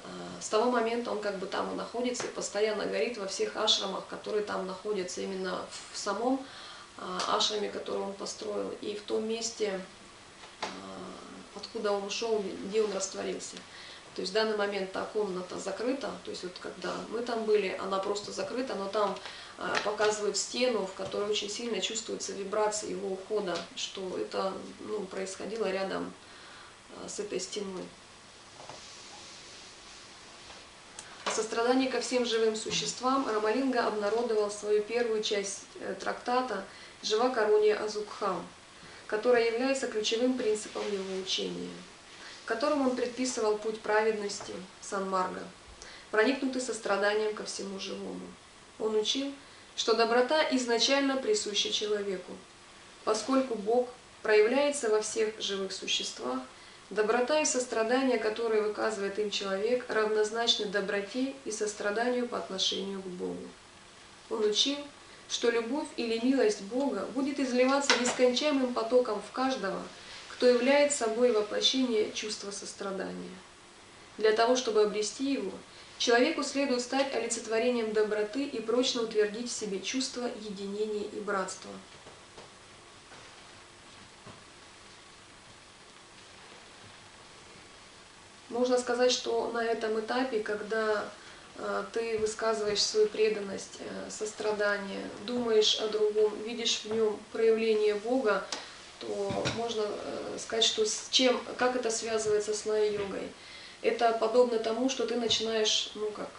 Э, с того момента он как бы там и находится, и постоянно горит во всех ашрамах, которые там находятся, именно в самом э, ашраме, который он построил, и в том месте, э, откуда он ушел, где он растворился. То есть в данный момент та комната закрыта, то есть вот когда мы там были, она просто закрыта, но там показывают стену, в которой очень сильно чувствуется вибрация его ухода, что это ну, происходило рядом с этой стеной. Сострадании ко всем живым существам Рамалинга обнародовал свою первую часть э, трактата «Жива Каруния Азукхам», которая является ключевым принципом его учения, в котором он предписывал путь праведности Санмарга, проникнутый состраданием ко всему живому. Он учил, что доброта изначально присуща человеку, поскольку Бог проявляется во всех живых существах Доброта и сострадание, которые выказывает им человек, равнозначны доброте и состраданию по отношению к Богу. Он учил, что любовь или милость Бога будет изливаться нескончаемым потоком в каждого, кто является собой воплощение чувства сострадания. Для того, чтобы обрести его, Человеку следует стать олицетворением доброты и прочно утвердить в себе чувство единения и братства. Можно сказать, что на этом этапе, когда э, ты высказываешь свою преданность, э, сострадание, думаешь о другом, видишь в нем проявление Бога, то можно э, сказать, что с чем, как это связывается с лай-йогой. Это подобно тому, что ты начинаешь, ну как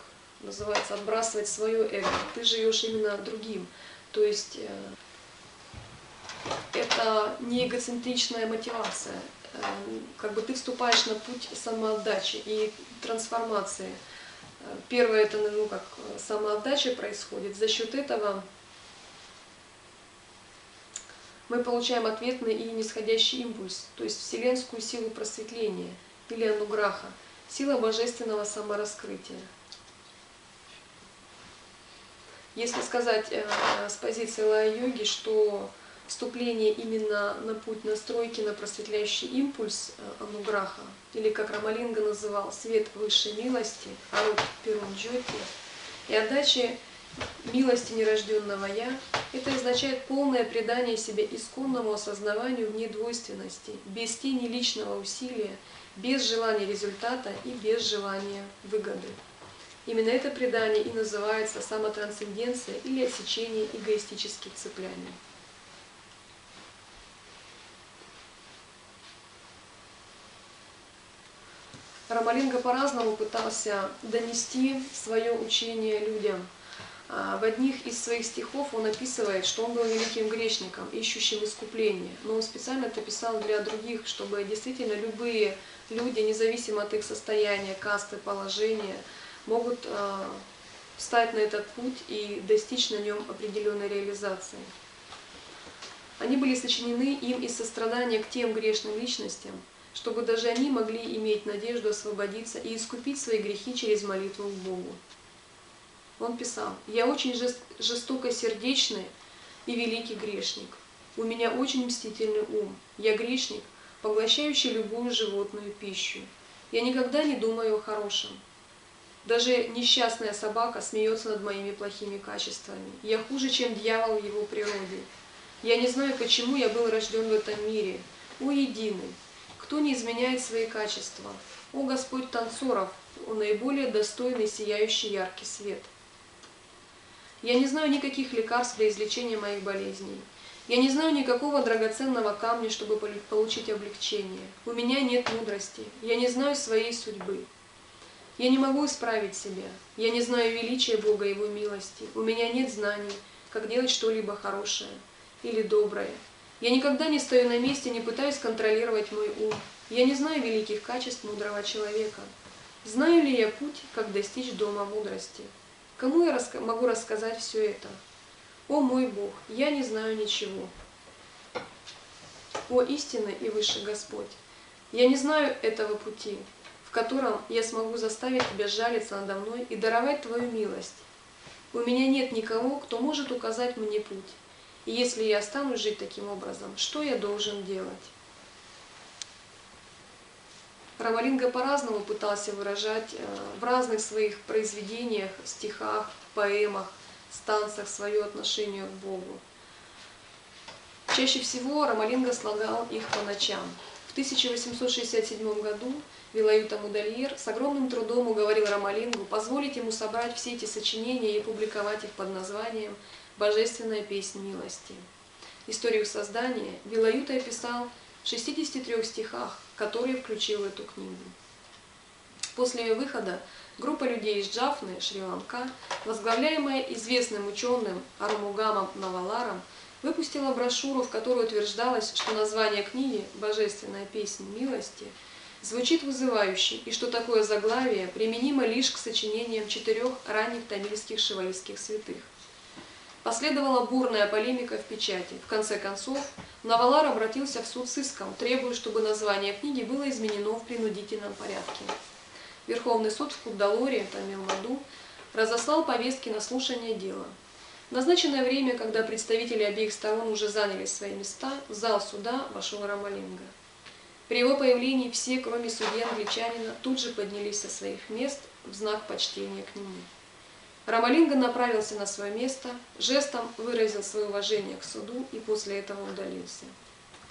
называется, отбрасывать свое эго. Ты живешь именно другим. То есть это не эгоцентричная мотивация, как бы ты вступаешь на путь самоотдачи и трансформации. Э, первое это ну, как самоотдача происходит. За счет этого мы получаем ответный и нисходящий импульс, то есть вселенскую силу просветления или ануграха, сила божественного самораскрытия. Если сказать э, с позиции лая-йоги, что вступление именно на путь настройки на просветляющий импульс э, Ануграха, или как Рамалинга называл, свет высшей милости, Арут Перун Джоти, и отдачи милости нерожденного Я, это означает полное предание себе исконному осознаванию вне двойственности, без тени личного усилия, без желания результата и без желания выгоды. Именно это предание и называется самотрансценденция или отсечение эгоистических цепляний. Рамалинга по-разному пытался донести свое учение людям. А, в одних из своих стихов он описывает, что он был великим грешником, ищущим искупления. Но он специально это писал для других, чтобы действительно любые люди, независимо от их состояния, касты, положения, могут а, встать на этот путь и достичь на нем определенной реализации. Они были сочинены им из сострадания к тем грешным личностям, чтобы даже они могли иметь надежду освободиться и искупить свои грехи через молитву к Богу. Он писал, «Я очень жестоко сердечный и великий грешник. У меня очень мстительный ум. Я грешник, поглощающий любую животную пищу. Я никогда не думаю о хорошем. Даже несчастная собака смеется над моими плохими качествами. Я хуже, чем дьявол в его природе. Я не знаю, почему я был рожден в этом мире. О, единый! Кто не изменяет свои качества? О Господь танцоров, наиболее достойный сияющий яркий свет. Я не знаю никаких лекарств для излечения моих болезней. Я не знаю никакого драгоценного камня, чтобы получить облегчение. У меня нет мудрости. Я не знаю своей судьбы. Я не могу исправить себя. Я не знаю величия Бога и Его милости. У меня нет знаний, как делать что-либо хорошее или доброе. Я никогда не стою на месте, не пытаюсь контролировать мой ум. Я не знаю великих качеств мудрого человека. Знаю ли я путь, как достичь дома мудрости? Кому я раска могу рассказать все это? О мой Бог, я не знаю ничего. О истинный и высший Господь, я не знаю этого пути, в котором я смогу заставить Тебя жалиться надо мной и даровать Твою милость. У меня нет никого, кто может указать мне путь. И если я стану жить таким образом, что я должен делать? Рамалинга по-разному пытался выражать э, в разных своих произведениях, стихах, поэмах, станциях свое отношение к Богу. Чаще всего Рамалинга слагал их по ночам. В 1867 году Вилаюта Мудальер с огромным трудом уговорил Рамалингу позволить ему собрать все эти сочинения и публиковать их под названием Божественная песнь милости. Историю создания Вилаюта описал в 63 стихах, которые включил в эту книгу. После ее выхода группа людей из Джафны, Шри-Ланка, возглавляемая известным ученым Армугамом Наваларом, выпустила брошюру, в которой утверждалось, что название книги «Божественная песнь милости» звучит вызывающе, и что такое заглавие применимо лишь к сочинениям четырех ранних тамильских шиваистских святых. Последовала бурная полемика в печати. В конце концов, Навалар обратился в суд с иском, требуя, чтобы название книги было изменено в принудительном порядке. Верховный суд в Кудалоре, Тамил-Маду, разослал повестки на слушание дела. В назначенное время, когда представители обеих сторон уже заняли свои места, в зал суда вошел Рамалинга. При его появлении все, кроме судьи англичанина, тут же поднялись со своих мест в знак почтения к нему. Рамалинга направился на свое место, жестом выразил свое уважение к суду и после этого удалился.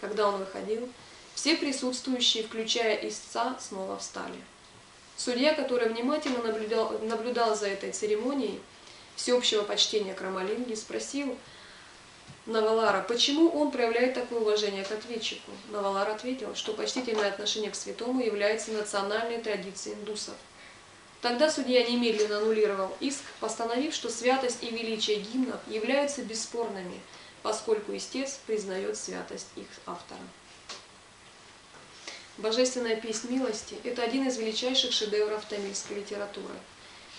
Когда он выходил, все присутствующие, включая истца, снова встали. Судья, который внимательно наблюдал, наблюдал за этой церемонией всеобщего почтения к Рамалинге, спросил Навалара, почему он проявляет такое уважение к ответчику. Навалар ответил, что почтительное отношение к святому является национальной традицией индусов. Тогда судья немедленно аннулировал иск, постановив, что святость и величие гимнов являются бесспорными, поскольку истец признает святость их автора. Божественная песнь милости – это один из величайших шедевров тамильской литературы.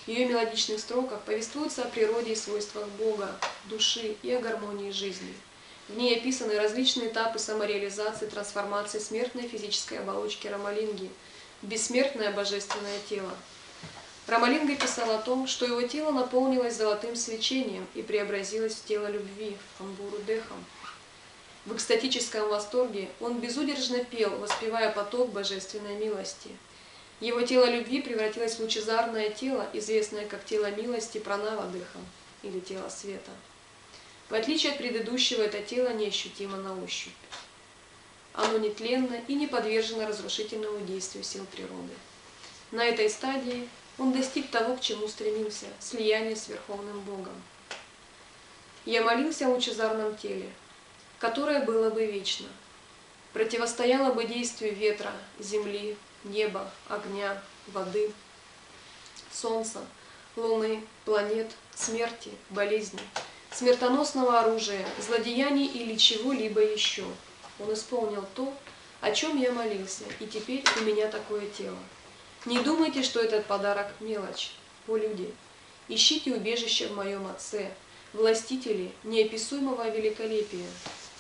В ее мелодичных строках повествуется о природе и свойствах Бога, души и о гармонии жизни. В ней описаны различные этапы самореализации, трансформации смертной физической оболочки Рамалинги бессмертное божественное тело. Рамалинга писал о том, что его тело наполнилось золотым свечением и преобразилось в тело любви, Амбуру Дехам – в экстатическом восторге он безудержно пел, воспевая поток божественной милости. Его тело любви превратилось в лучезарное тело, известное как тело милости пранава или тело света. В отличие от предыдущего, это тело неощутимо на ощупь. Оно нетленно и не подвержено разрушительному действию сил природы. На этой стадии он достиг того, к чему стремился – слияния с Верховным Богом. Я молился о лучезарном теле – которое было бы вечно, противостояло бы действию ветра, земли, неба, огня, воды, солнца, луны, планет, смерти, болезни, смертоносного оружия, злодеяний или чего-либо еще. Он исполнил то, о чем я молился, и теперь у меня такое тело. Не думайте, что этот подарок мелочь, о люди. Ищите убежище в моем Отце, властители неописуемого великолепия,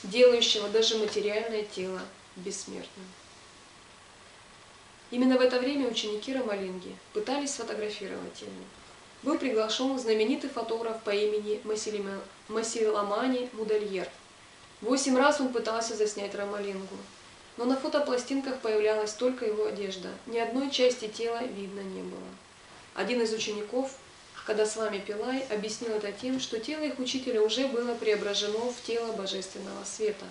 делающего даже материальное тело бессмертным. Именно в это время ученики Рамалинги пытались сфотографировать его. Был приглашен знаменитый фотограф по имени Масиламани Мудальер. Восемь раз он пытался заснять Рамалингу, но на фотопластинках появлялась только его одежда, ни одной части тела видно не было. Один из учеников когда с вами Пилай объяснил это тем, что тело их учителя уже было преображено в тело божественного света,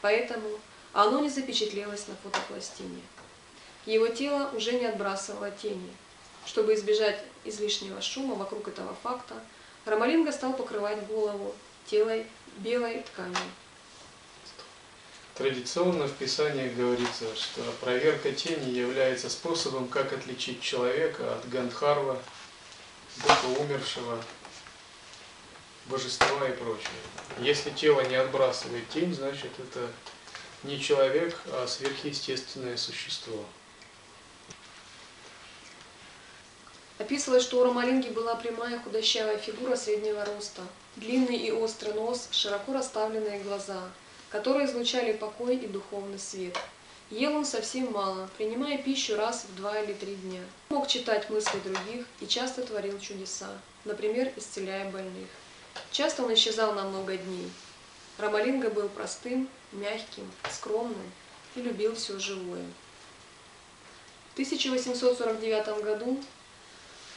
поэтому оно не запечатлелось на фотопластине. Его тело уже не отбрасывало тени. Чтобы избежать излишнего шума вокруг этого факта, Рамалинга стал покрывать голову телой белой тканью.
Традиционно в Писании говорится, что проверка тени является способом, как отличить человека от Гандхарва, духа умершего, божества и прочее. Если тело не отбрасывает тень, значит это не человек, а сверхъестественное существо.
Описывалось, что у Ромалинги была прямая худощавая фигура среднего роста, длинный и острый нос, широко расставленные глаза, которые излучали покой и духовный свет – Ел он совсем мало, принимая пищу раз в два или три дня. Мог читать мысли других и часто творил чудеса, например, исцеляя больных. Часто он исчезал на много дней. Рамалинга был простым, мягким, скромным и любил все живое. В 1849 году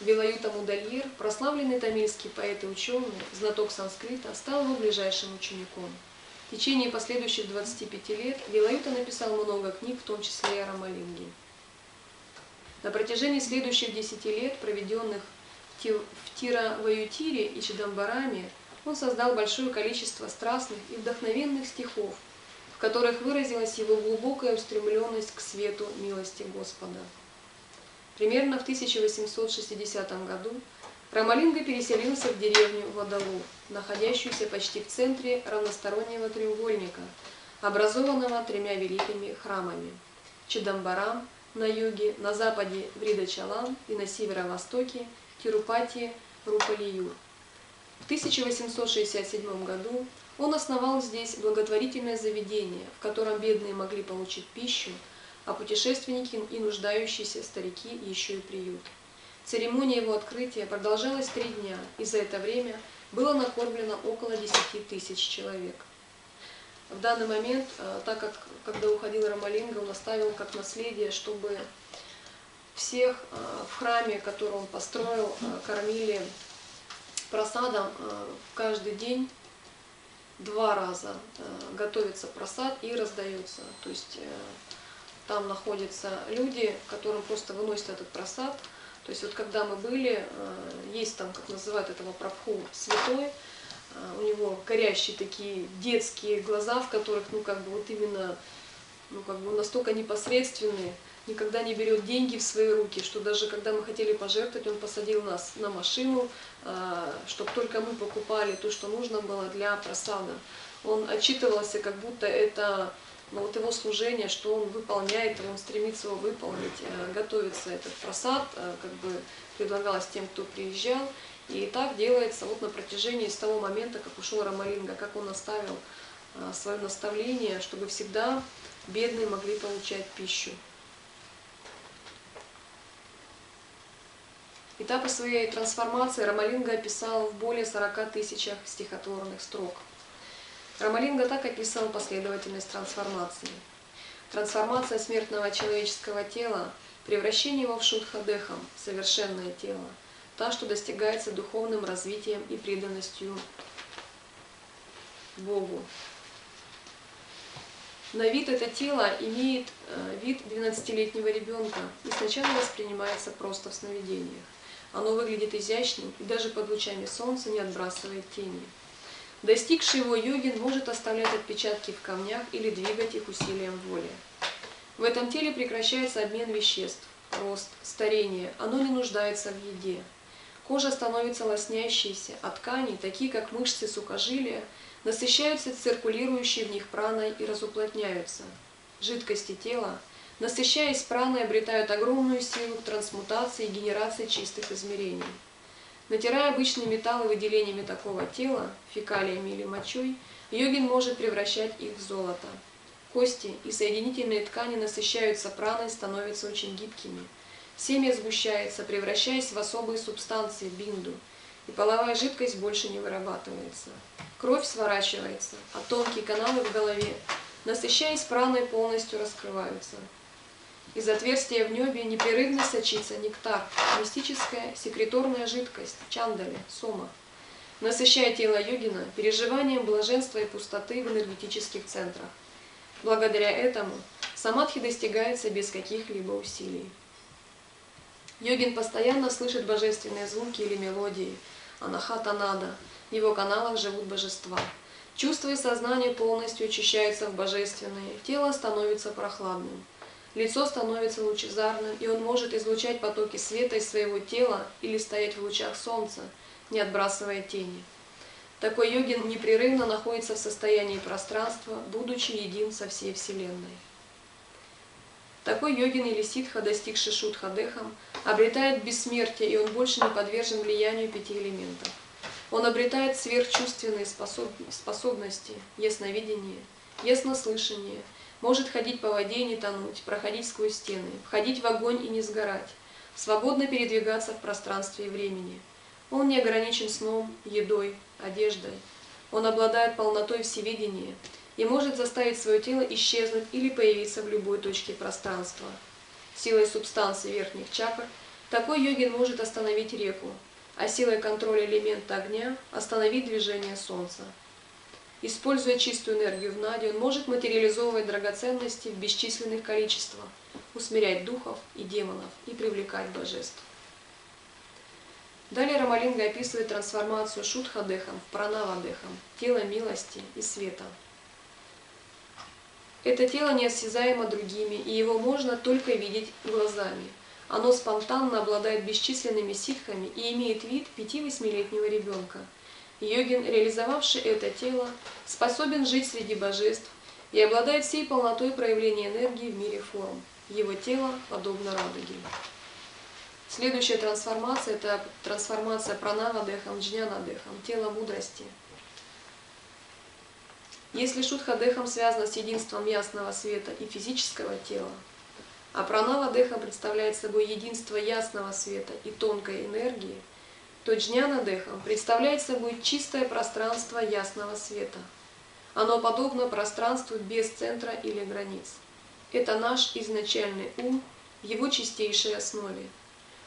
Вилаюта Мудальер, прославленный тамильский поэт и ученый, знаток санскрита, стал его ближайшим учеником. В течение последующих 25 лет Вилаюта написал много книг, в том числе и о Рамалинге. На протяжении следующих 10 лет, проведенных в Тира-Ваютире и Чидамбараме, он создал большое количество страстных и вдохновенных стихов, в которых выразилась его глубокая устремленность к свету милости Господа. Примерно в 1860 году Рамалинга переселился в деревню Водолу, находящуюся почти в центре равностороннего треугольника, образованного тремя великими храмами – Чидамбарам на юге, на западе Вридачалам и на северо-востоке Тирупати Рупалиюр. В 1867 году он основал здесь благотворительное заведение, в котором бедные могли получить пищу, а путешественники и нуждающиеся старики еще и приют. Церемония его открытия продолжалась три дня, и за это время было накормлено около 10 тысяч человек. в данный момент, э, так как когда уходил Рамалинга, он оставил как наследие, чтобы всех э, в храме, который он построил, э, кормили просадом каждый день два раза готовится просад и раздается. То есть там находятся люди, которым просто выносят этот просад. То есть вот когда мы были, есть там, как называют этого прабху, святой, а, у него горящие такие детские глаза, в которых, ну, как бы вот именно, ну, как бы настолько непосредственные, никогда не берет деньги в свои руки, что даже когда мы хотели пожертвовать, он посадил нас на машину, а, чтобы только мы покупали то, что нужно было для просада. Он отчитывался, как будто это ну, вот его служение, что он выполняет, он стремится его выполнить, а, готовится этот просад, как бы предлагалось тем, кто приезжал. И так делается вот на протяжении с того момента, как ушел Рамалинга, как он оставил а, свое наставление, чтобы всегда бедные могли получать пищу. Этапы своей трансформации Рамалинга описал в более 40 тысячах стихотворных строк. Рамалинга так описывал последовательность трансформации. Трансформация смертного человеческого тела, превращение его в шутхадехам, совершенное тело – та, что достигается духовным развитием и преданностью Богу. На вид это тело имеет э, вид 12-летнего ребенка и сначала воспринимается просто в сновидениях. Оно выглядит изящным и даже под лучами солнца не отбрасывает тени. Достигший его йогин может оставлять отпечатки в камнях или двигать их усилием воли. В этом теле прекращается обмен веществ, рост, старение, оно не нуждается в еде. Кожа становится лоснящейся, а ткани, такие как мышцы сухожилия, насыщаются циркулирующей в них праной и разуплотняются. Жидкости тела, насыщаясь праной, обретают огромную силу трансмутации и генерации чистых измерений. Натирая обычные металлы выделениями такого тела, фекалиями или мочой, йогин может превращать их в золото. Кости и соединительные ткани насыщаются праной, становятся очень гибкими – Семя сгущается, превращаясь в особые субстанции бинду, и половая жидкость больше не вырабатывается. Кровь сворачивается, а тонкие каналы в голове, насыщаясь праной, полностью раскрываются. Из отверстия в небе непрерывно сочится нектар, мистическая секреторная жидкость, чандали, сома, насыщая тело йогина переживанием блаженства и пустоты в энергетических центрах. Благодаря этому самадхи достигается без каких-либо усилий. Йогин постоянно слышит божественные звуки или мелодии. Анахата нада. В его каналах живут божества. Чувства и сознание полностью очищаются в божественные. Тело становится прохладным. Лицо становится лучезарным, и он может излучать потоки света из своего тела или стоять в лучах солнца, не отбрасывая тени. Такой йогин непрерывно находится в состоянии пространства, будучи един со всей Вселенной. Такой йогин или ситха, достигший шутхадехам, обретает бессмертие, и он больше не подвержен влиянию пяти элементов. Он обретает сверхчувственные способ... способности, ясновидение, яснослышание, может ходить по воде и не тонуть, проходить сквозь стены, входить в огонь и не сгорать, свободно передвигаться в пространстве и времени. Он не ограничен сном, едой, одеждой. Он обладает полнотой всевидения, и может заставить свое тело исчезнуть или появиться в любой точке пространства. Силой субстанции верхних чакр такой йогин может остановить реку, а силой контроля элемента огня остановить движение Солнца. Используя чистую энергию в Наде, он может материализовывать драгоценности в бесчисленных количествах, усмирять духов и демонов и привлекать божеств. Далее Рамалинга описывает трансформацию Шутхадехам в Пранавадехам, тело милости и света – это тело неосязаемо другими, и его можно только видеть глазами. Оно спонтанно обладает бесчисленными ситхами и имеет вид 5-8-летнего ребенка. Йогин, реализовавший это тело, способен жить среди божеств и обладает всей полнотой проявления энергии в мире форм. Его тело подобно радуге. Следующая трансформация – это трансформация пранава-дехам, джняна-дехам, тело мудрости – если шутха-дехам связана с единством ясного света и физического тела, а пранава-дехам представляет собой единство ясного света и тонкой энергии, то джняна-дехам представляет собой чистое пространство ясного света. Оно подобно пространству без центра или границ. Это наш изначальный ум в его чистейшей основе.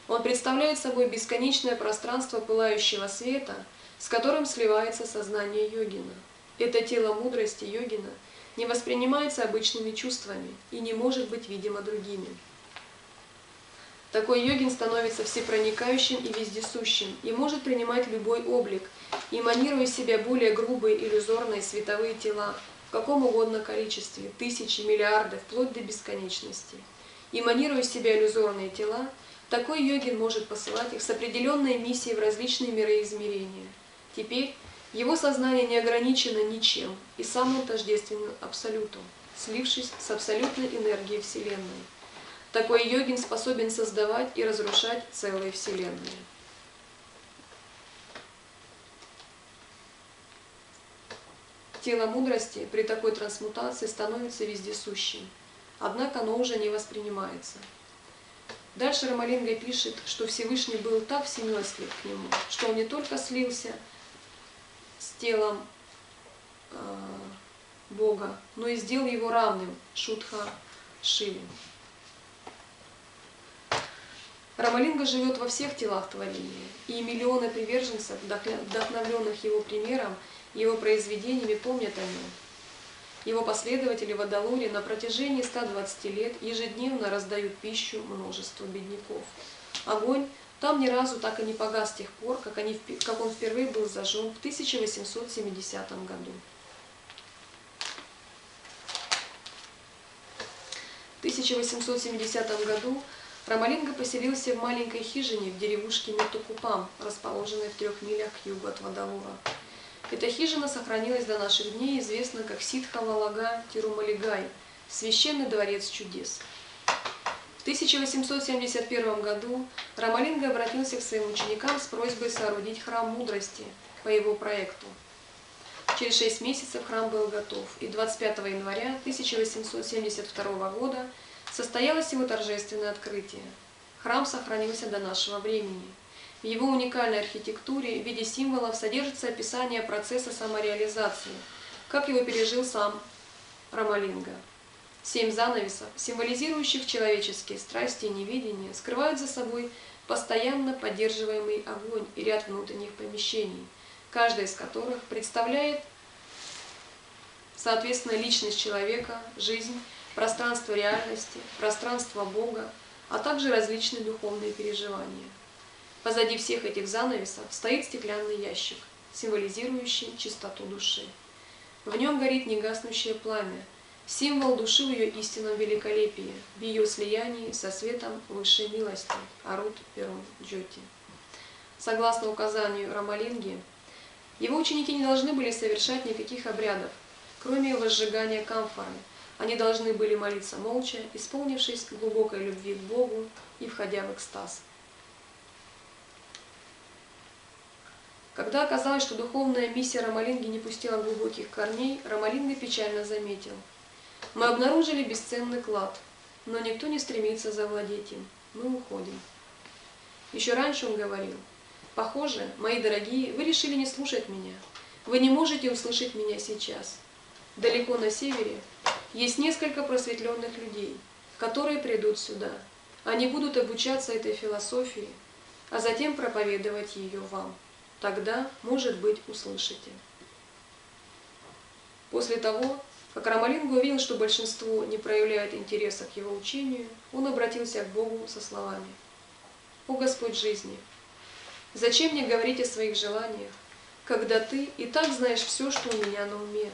Он представляет собой бесконечное пространство пылающего света, с которым сливается сознание йогина. Это тело мудрости йогина не воспринимается обычными чувствами и не может быть видимо другими. Такой йогин становится всепроникающим и вездесущим и может принимать любой облик, эманируя из себя более грубые иллюзорные световые тела в каком угодно количестве, тысячи, миллиарды, вплоть до бесконечности. Эманируя из себя иллюзорные тела, такой йогин может посылать их с определенной миссией в различные миры и измерения. Теперь его сознание не ограничено ничем, и сам он тождествен Абсолюту, слившись с абсолютной энергией Вселенной. Такой йогин способен создавать и разрушать целые вселенные. Тело мудрости при такой трансмутации становится вездесущим, однако оно уже не воспринимается. Дальше Рамалинга пишет, что Всевышний был так всемилостлив к нему, что он не только слился с телом э, Бога, но и сделал его равным Шутха Шиве. Рамалинга живет во всех телах творения, и миллионы приверженцев, вдохновленных его примером его произведениями, помнят о нем. Его последователи в Адалуре на протяжении 120 лет ежедневно раздают пищу множеству бедняков. Огонь там ни разу так и не погас с тех пор, как, они, как он впервые был зажжен в 1870 году. В 1870 году Рамалинга поселился в маленькой хижине в деревушке Метукупам, расположенной в трех милях к югу от Вадаура. Эта хижина сохранилась до наших дней, известна как Ситха Валага Тирумалигай, священный дворец чудес. В 1871 году Рамалинга обратился к своим ученикам с просьбой соорудить храм мудрости по его проекту. Через шесть месяцев храм был готов, и 25 января 1872 года состоялось его торжественное открытие. Храм сохранился до нашего времени. В его уникальной архитектуре в виде символов содержится описание процесса самореализации, как его пережил сам Рамалинга. Семь занавесов, символизирующих человеческие страсти и невидение, скрывают за собой постоянно поддерживаемый огонь и ряд внутренних помещений, каждая из которых представляет, соответственно, личность человека, жизнь, пространство реальности, пространство Бога, а также различные духовные переживания. Позади всех этих занавесов стоит стеклянный ящик, символизирующий чистоту души. В нем горит негаснущее пламя, символ души в ее истинном великолепии, в ее слиянии со светом высшей милости, Арут Перун Джоти. Согласно указанию Рамалинги, его ученики не должны были совершать никаких обрядов, кроме возжигания камфоры – они должны были молиться молча, исполнившись глубокой любви к Богу и входя в экстаз. Когда оказалось, что духовная миссия Рамалинги не пустила глубоких корней, Рамалинга печально заметил. Мы обнаружили бесценный клад, но никто не стремится завладеть им. Мы уходим. Еще раньше он говорил, похоже, мои дорогие, вы решили не слушать меня. Вы не можете услышать меня сейчас. Далеко на севере есть несколько просветленных людей, которые придут сюда. Они будут обучаться этой философии, а затем проповедовать ее вам. Тогда, может быть, услышите. После того, как Рамалинга увидел, что большинство не проявляет интереса к его учению, он обратился к Богу со словами «О Господь жизни, зачем мне говорить о своих желаниях, когда Ты и так знаешь все, что у меня на уме?»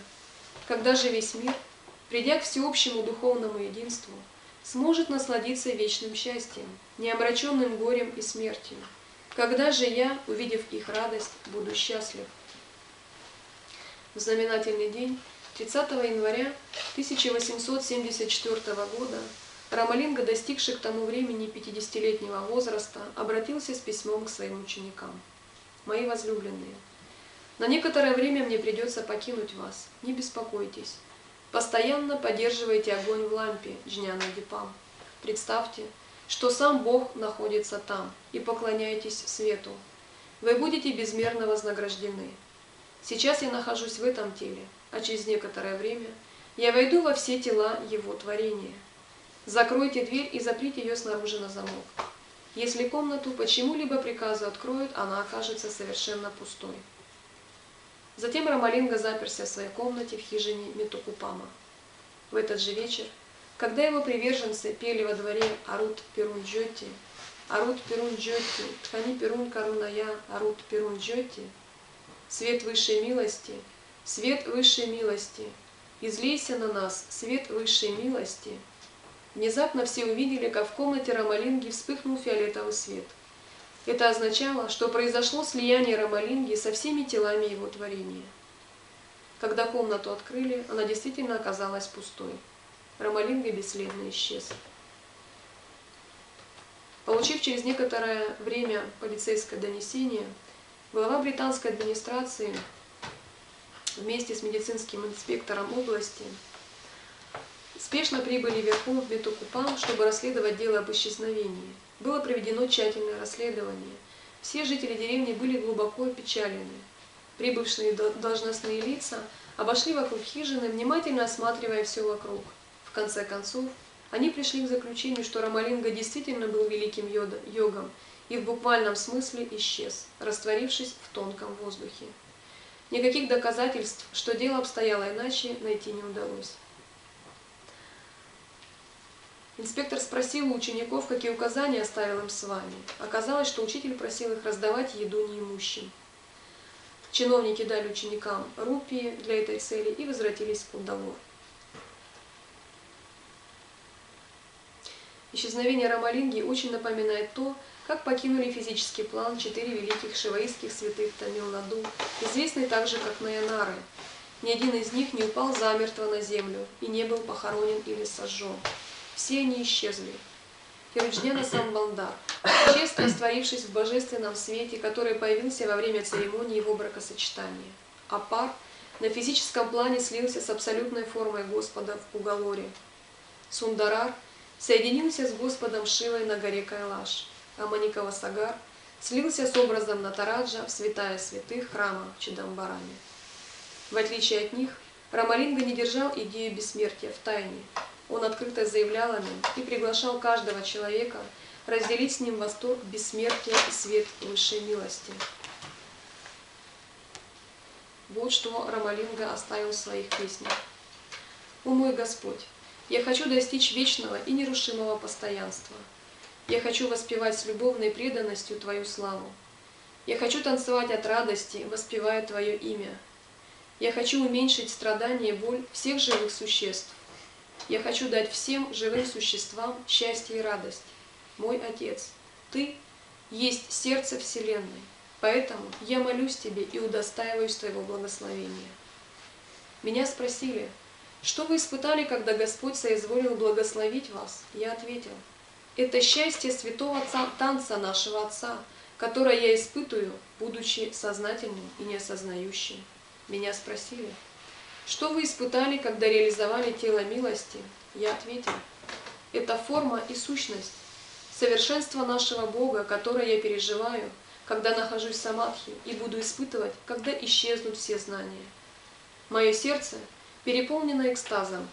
когда же весь мир, придя к всеобщему духовному единству, сможет насладиться вечным счастьем, неомраченным горем и смертью, когда же я, увидев их радость, буду счастлив. В знаменательный день, 30 января 1874 года, Рамалинга, достигший к тому времени 50-летнего возраста, обратился с письмом к своим ученикам. «Мои возлюбленные, на некоторое время мне придется покинуть вас. Не беспокойтесь. Постоянно поддерживайте огонь в лампе, Джняна Дипам. Представьте, что сам Бог находится там, и поклоняйтесь свету. Вы будете безмерно вознаграждены. Сейчас я нахожусь в этом теле, а через некоторое время я войду во все тела его творения. Закройте дверь и заприте ее снаружи на замок. Если комнату почему-либо приказу откроют, она окажется совершенно пустой. Затем Рамалинга заперся в своей комнате в хижине Метукупама. В этот же вечер, когда его приверженцы пели во дворе Арут Перун Джоти, Арут Перун Джоти, Тхани Перун Каруная, Арут Перун Джоти, свет высшей милости, свет высшей милости, излейся на нас, свет высшей милости. Внезапно все увидели, как в комнате Рамалинги вспыхнул фиолетовый свет – это означало, что произошло слияние Рамалинги со всеми телами его творения. Когда комнату открыли, она действительно оказалась пустой. Рамалинга бесследно исчез. Получив через некоторое время полицейское донесение, глава британской администрации вместе с медицинским инспектором области спешно прибыли верхом в Метукупан, чтобы расследовать дело об исчезновении – было проведено тщательное расследование. Все жители деревни были глубоко опечалены. Прибывшие должностные лица обошли вокруг хижины, внимательно осматривая все вокруг. В конце концов, они пришли к заключению, что Рамалинга действительно был великим йогом и в буквальном смысле исчез, растворившись в тонком воздухе. Никаких доказательств, что дело обстояло иначе, найти не удалось. Инспектор спросил у учеников, какие указания оставил им с вами. Оказалось, что учитель просил их раздавать еду неимущим. Чиновники дали ученикам рупии для этой цели и возвратились в Кундалор. Исчезновение Рамалинги очень напоминает то, как покинули физический план четыре великих шиваистских святых Тамил-Наду, известные также как Наянары. Ни один из них не упал замертво на землю и не был похоронен или сожжен. Все они исчезли. Хируджняна Самбалдар, честно растворившись в божественном свете, который появился во время церемонии его бракосочетания. А пар на физическом плане слился с абсолютной формой Господа в Пугалоре. Сундарар соединился с Господом Шивой на горе Кайлаш, а Маникава Сагар слился с образом Натараджа в святая святых храма в Чидамбараме. В отличие от них, Рамалинга не держал идею бессмертия в тайне, он открыто заявлял о нем и приглашал каждого человека разделить с ним восторг бессмертия и свет высшей милости. Вот что Рамалинга оставил в своих песнях. «О мой Господь, я хочу достичь вечного и нерушимого постоянства. Я хочу воспевать с любовной преданностью Твою славу. Я хочу танцевать от радости, воспевая Твое имя. Я хочу уменьшить страдания и боль всех живых существ. Я хочу дать всем живым существам счастье и радость. Мой Отец, Ты есть сердце Вселенной, поэтому я молюсь Тебе и удостаиваюсь Твоего благословения. Меня спросили, что вы испытали, когда Господь соизволил благословить вас? Я ответил, это счастье святого танца нашего Отца, которое я испытываю, будучи сознательным и неосознающим. Меня спросили, что вы испытали, когда реализовали тело милости? Я ответил, это форма и сущность, совершенство нашего Бога, которое я переживаю, когда нахожусь в самадхи и буду испытывать, когда исчезнут все знания. Мое сердце переполнено экстазом.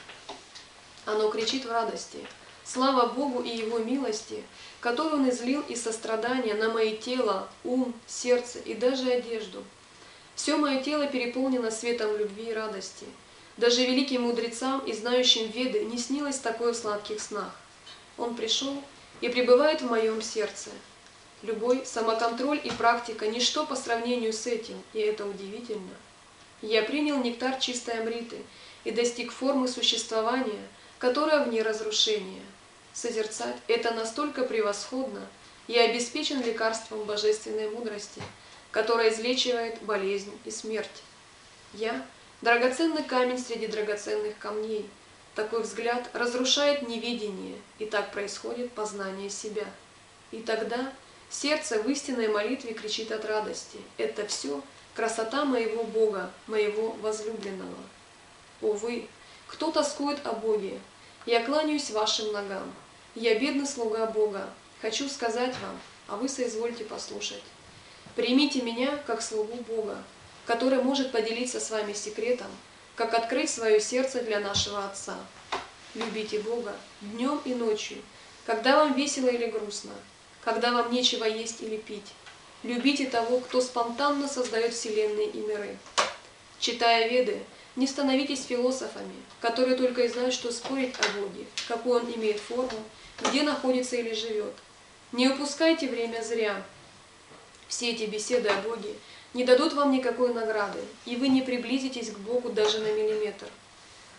Оно кричит в радости. Слава Богу и Его милости, которую Он излил из сострадания на мое тело, ум, сердце и даже одежду – все мое тело переполнено светом любви и радости. Даже великим мудрецам и знающим Веды не снилось такое в сладких снах. Он пришел и пребывает в моем сердце. Любой самоконтроль и практика – ничто по сравнению с этим, и это удивительно. Я принял нектар чистой Амриты и достиг формы существования, которая вне разрушения. Созерцать это настолько превосходно, я обеспечен лекарством божественной мудрости – которая излечивает болезнь и смерть. Я – драгоценный камень среди драгоценных камней. Такой взгляд разрушает невидение, и так происходит познание себя. И тогда сердце в истинной молитве кричит от радости. Это все красота моего Бога, моего возлюбленного. О вы, кто тоскует о Боге? Я кланяюсь вашим ногам. Я бедный слуга Бога. Хочу сказать вам, а вы соизвольте послушать. Примите меня как слугу Бога, который может поделиться с вами секретом, как открыть свое сердце для нашего Отца. Любите Бога днем и ночью, когда вам весело или грустно, когда вам нечего есть или пить. Любите того, кто спонтанно создает вселенные и миры. Читая Веды, не становитесь философами, которые только и знают, что спорить о Боге, какую Он имеет форму, где находится или живет. Не упускайте время зря. Все эти беседы о Боге не дадут вам никакой награды, и вы не приблизитесь к Богу даже на миллиметр.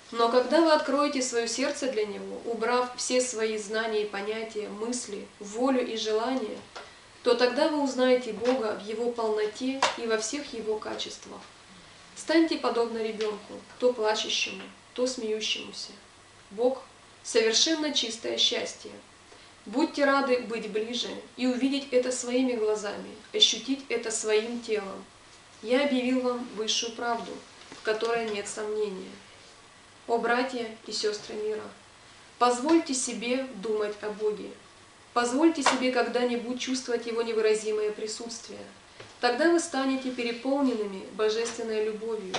Но когда вы откроете свое сердце для Него, убрав все свои знания и понятия, мысли, волю и желания, то тогда вы узнаете Бога в Его полноте и во всех Его качествах. Станьте подобно ребенку, то плачущему, то смеющемуся. Бог – совершенно чистое счастье. Будьте рады быть ближе и увидеть это своими глазами, ощутить это своим телом. Я объявил вам высшую правду, в которой нет сомнения. О, братья и сестры мира, позвольте себе думать о Боге. Позвольте себе когда-нибудь чувствовать Его невыразимое присутствие. Тогда вы станете переполненными божественной любовью.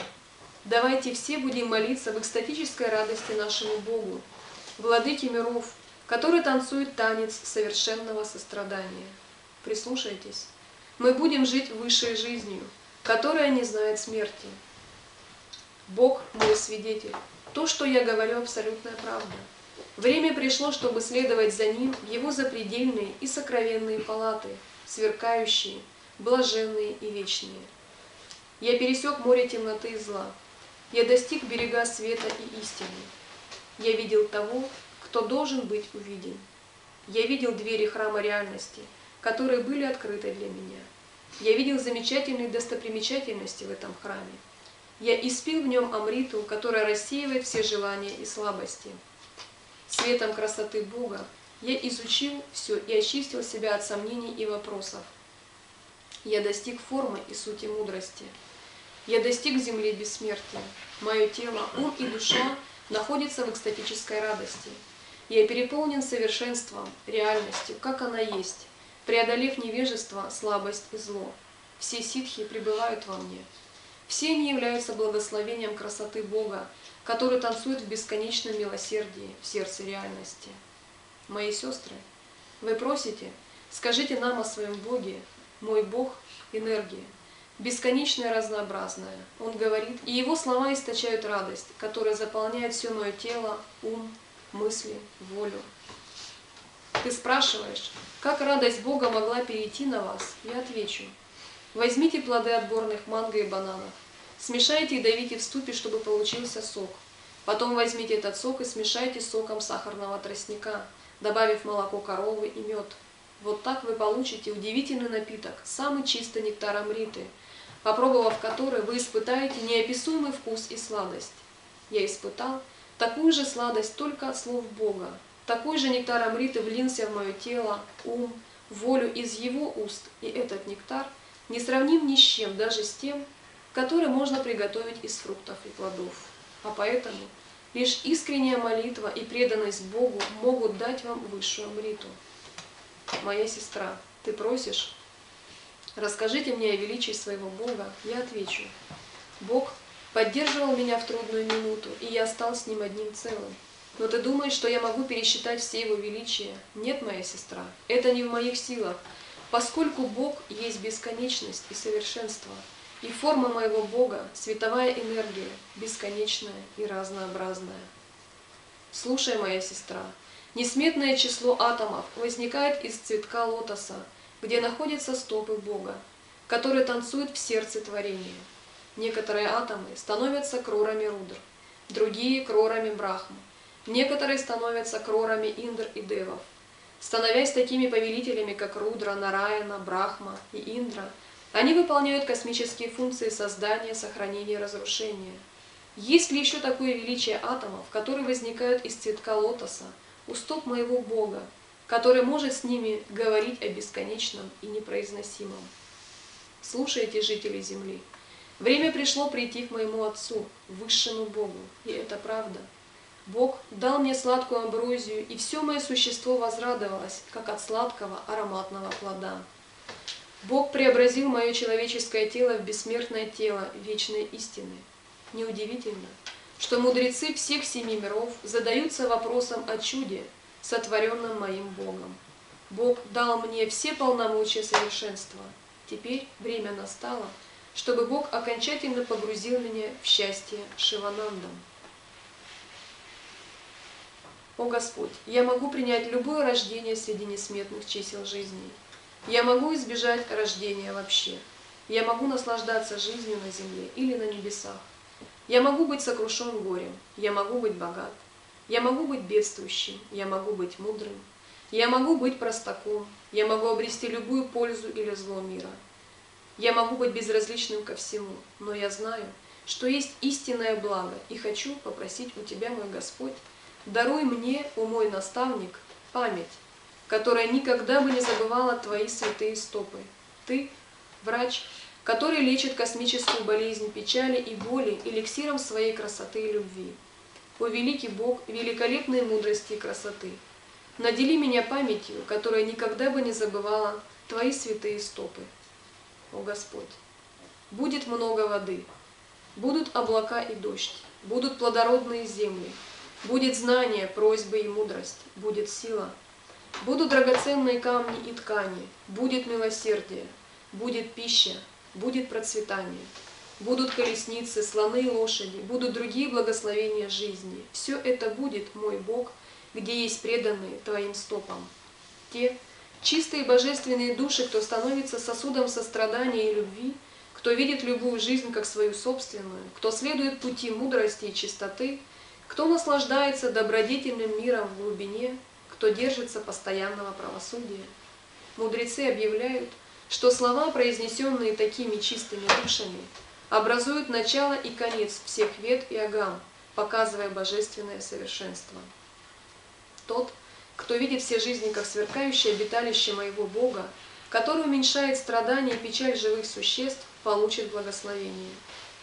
Давайте все будем молиться в экстатической радости нашему Богу, Владыке миров, который танцует танец совершенного сострадания. Прислушайтесь. Мы будем жить высшей жизнью, которая не знает смерти. Бог мой свидетель. То, что я говорю, абсолютная правда. Время пришло, чтобы следовать за Ним в Его запредельные и сокровенные палаты, сверкающие, блаженные и вечные. Я пересек море темноты и зла. Я достиг берега света и истины. Я видел того, кто должен быть увиден. Я видел двери храма реальности, которые были открыты для меня. Я видел замечательные достопримечательности в этом храме. Я испил в нем амриту, которая рассеивает все желания и слабости. Светом красоты Бога я изучил все и очистил себя от сомнений и вопросов. Я достиг формы и сути мудрости. Я достиг земли бессмертия. Мое тело, ум и душа находятся в экстатической радости – я переполнен совершенством, реальностью, как она есть, преодолев невежество, слабость и зло. Все ситхи пребывают во мне. Все они являются благословением красоты Бога, который танцует в бесконечном милосердии в сердце реальности. Мои сестры, вы просите, скажите нам о своем Боге, мой Бог – энергия, бесконечная разнообразная. Он говорит, и его слова источают радость, которая заполняет все мое тело, ум, мысли, волю. Ты спрашиваешь, как радость Бога могла перейти на вас? Я отвечу. Возьмите плоды отборных манго и бананов, смешайте и давите в ступе, чтобы получился сок. Потом возьмите этот сок и смешайте с соком сахарного тростника, добавив молоко коровы и мед. Вот так вы получите удивительный напиток, самый чистый нектар амриты, попробовав который, вы испытаете неописуемый вкус и сладость. Я испытал – Такую же сладость только от слов Бога. Такой же нектар Амриты влился в мое тело, ум, волю из его уст, и этот нектар не сравним ни с чем, даже с тем, который можно приготовить из фруктов и плодов. А поэтому лишь искренняя молитва и преданность Богу могут дать вам высшую Амриту. Моя сестра, ты просишь, расскажите мне о величии своего Бога, я отвечу. Бог поддерживал меня в трудную минуту, и я стал с ним одним целым. Но ты думаешь, что я могу пересчитать все его величия? Нет, моя сестра, это не в моих силах, поскольку Бог есть бесконечность и совершенство, и форма моего Бога – световая энергия, бесконечная и разнообразная. Слушай, моя сестра, несметное число атомов возникает из цветка лотоса, где находятся стопы Бога, который танцует в сердце творения – Некоторые атомы становятся крорами Рудр, другие – крорами Брахмы. Некоторые становятся крорами Индр и Девов. Становясь такими повелителями, как Рудра, Нараяна, Брахма и Индра, они выполняют космические функции создания, сохранения и разрушения. Есть ли еще такое величие атомов, которые возникают из цветка лотоса, у стоп моего Бога, который может с ними говорить о бесконечном и непроизносимом? Слушайте, жители Земли! Время пришло прийти к моему Отцу, высшему Богу, и это правда. Бог дал мне сладкую амброзию, и все мое существо возрадовалось, как от сладкого ароматного плода. Бог преобразил мое человеческое тело в бессмертное тело вечной истины. Неудивительно, что мудрецы всех семи миров задаются вопросом о чуде, сотворенном моим Богом. Бог дал мне все полномочия совершенства. Теперь время настало, чтобы Бог окончательно погрузил меня в счастье Шиванандам. О Господь, я могу принять любое рождение среди несметных чисел жизни. Я могу избежать рождения вообще. Я могу наслаждаться жизнью на земле или на небесах. Я могу быть сокрушен горем, я могу быть богат, я могу быть бедствующим, я могу быть мудрым, я могу быть простаком, я могу обрести любую пользу или зло мира. Я могу быть безразличным ко всему, но я знаю, что есть истинное благо, и хочу попросить у Тебя, мой Господь, даруй мне, о мой наставник, память, которая никогда бы не забывала Твои святые стопы. Ты, врач, который лечит космическую болезнь печали и боли эликсиром своей красоты и любви. О великий Бог великолепной мудрости и красоты! Надели меня памятью, которая никогда бы не забывала Твои святые стопы. О Господь! Будет много воды, будут облака и дождь, будут плодородные земли, будет знание, просьбы и мудрость, будет сила, будут драгоценные камни и ткани, будет милосердие, будет пища, будет процветание. Будут колесницы, слоны и лошади, будут другие благословения жизни. Все это будет, мой Бог, где есть преданные Твоим стопам. Те, чистые божественные души, кто становится сосудом сострадания и любви, кто видит любую жизнь как свою собственную, кто следует пути мудрости и чистоты, кто наслаждается добродетельным миром в глубине, кто держится постоянного правосудия. Мудрецы объявляют – что слова, произнесенные такими чистыми душами, образуют начало и конец всех вет и агам, показывая божественное совершенство. Тот, кто видит все жизни как сверкающее обиталище моего Бога, который уменьшает страдания и печаль живых существ, получит благословение.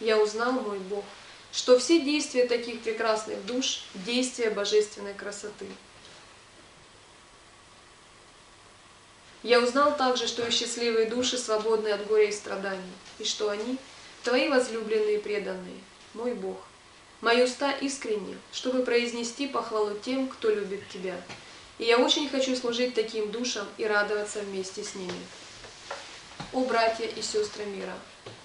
Я узнал, мой Бог, что все действия таких прекрасных душ – действия божественной красоты – Я узнал также, что и счастливые души свободны от горя и страданий, и что они – Твои возлюбленные преданные, мой Бог. Мои уста искренни, чтобы произнести похвалу тем, кто любит Тебя. И я очень хочу служить таким душам и радоваться вместе с ними. О, братья и сестры мира!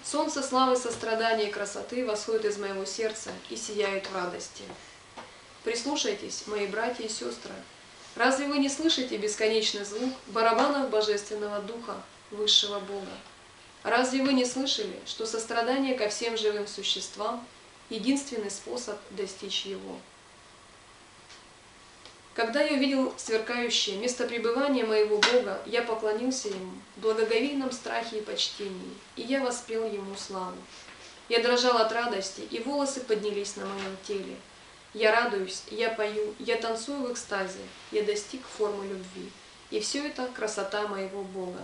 Солнце славы, сострадания и красоты восходит из моего сердца и сияет в радости. Прислушайтесь, мои братья и сестры, Разве вы не слышите бесконечный звук барабанов Божественного Духа, Высшего Бога? Разве вы не слышали, что сострадание ко всем живым существам – единственный способ достичь Его? Когда я увидел сверкающее место пребывания моего Бога, я поклонился Ему в благоговейном страхе и почтении, и я воспел Ему славу. Я дрожал от радости, и волосы поднялись на моем теле – я радуюсь, я пою, я танцую в экстазе, я достиг формы любви. И все это красота моего Бога.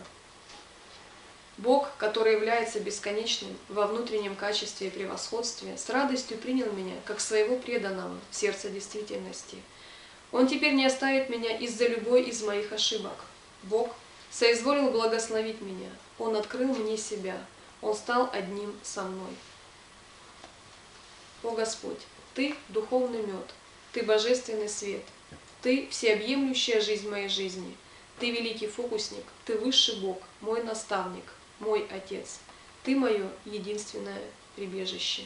Бог, который является бесконечным во внутреннем качестве и превосходстве, с радостью принял меня, как своего преданного в сердце действительности. Он теперь не оставит меня из-за любой из моих ошибок. Бог соизволил благословить меня. Он открыл мне себя. Он стал одним со мной. О Господь! Ты – духовный мед, Ты – божественный свет, Ты – всеобъемлющая жизнь моей жизни, Ты – великий фокусник, Ты – высший Бог, мой наставник, мой Отец, Ты – мое единственное прибежище.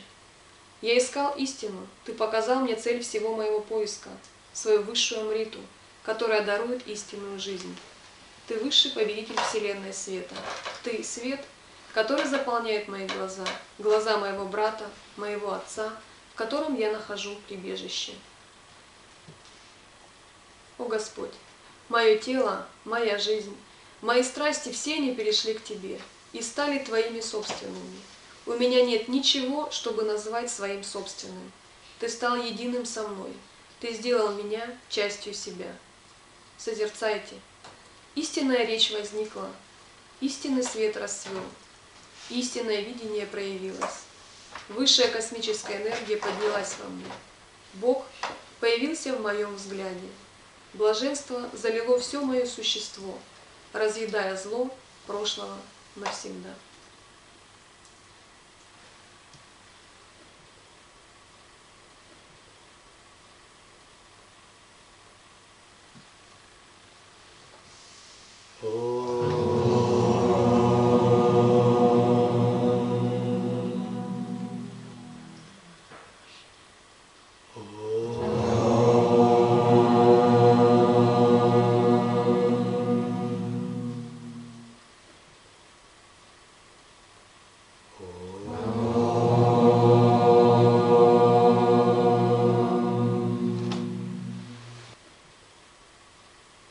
Я искал истину, Ты показал мне цель всего моего поиска, свою высшую Амриту, которая дарует истинную жизнь. Ты высший повелитель Вселенной Света. Ты – свет, который заполняет мои глаза, глаза моего брата, моего отца, котором я нахожу прибежище. О Господь, мое тело, моя жизнь, мои страсти все они перешли к Тебе и стали Твоими собственными. У меня нет ничего, чтобы назвать своим собственным. Ты стал единым со мной. Ты сделал меня частью себя. Созерцайте. Истинная речь возникла. Истинный свет расцвел. Истинное видение проявилось. Высшая космическая энергия поднялась во мне. Бог появился в моем взгляде. Блаженство залило все мое существо, разъедая зло прошлого навсегда.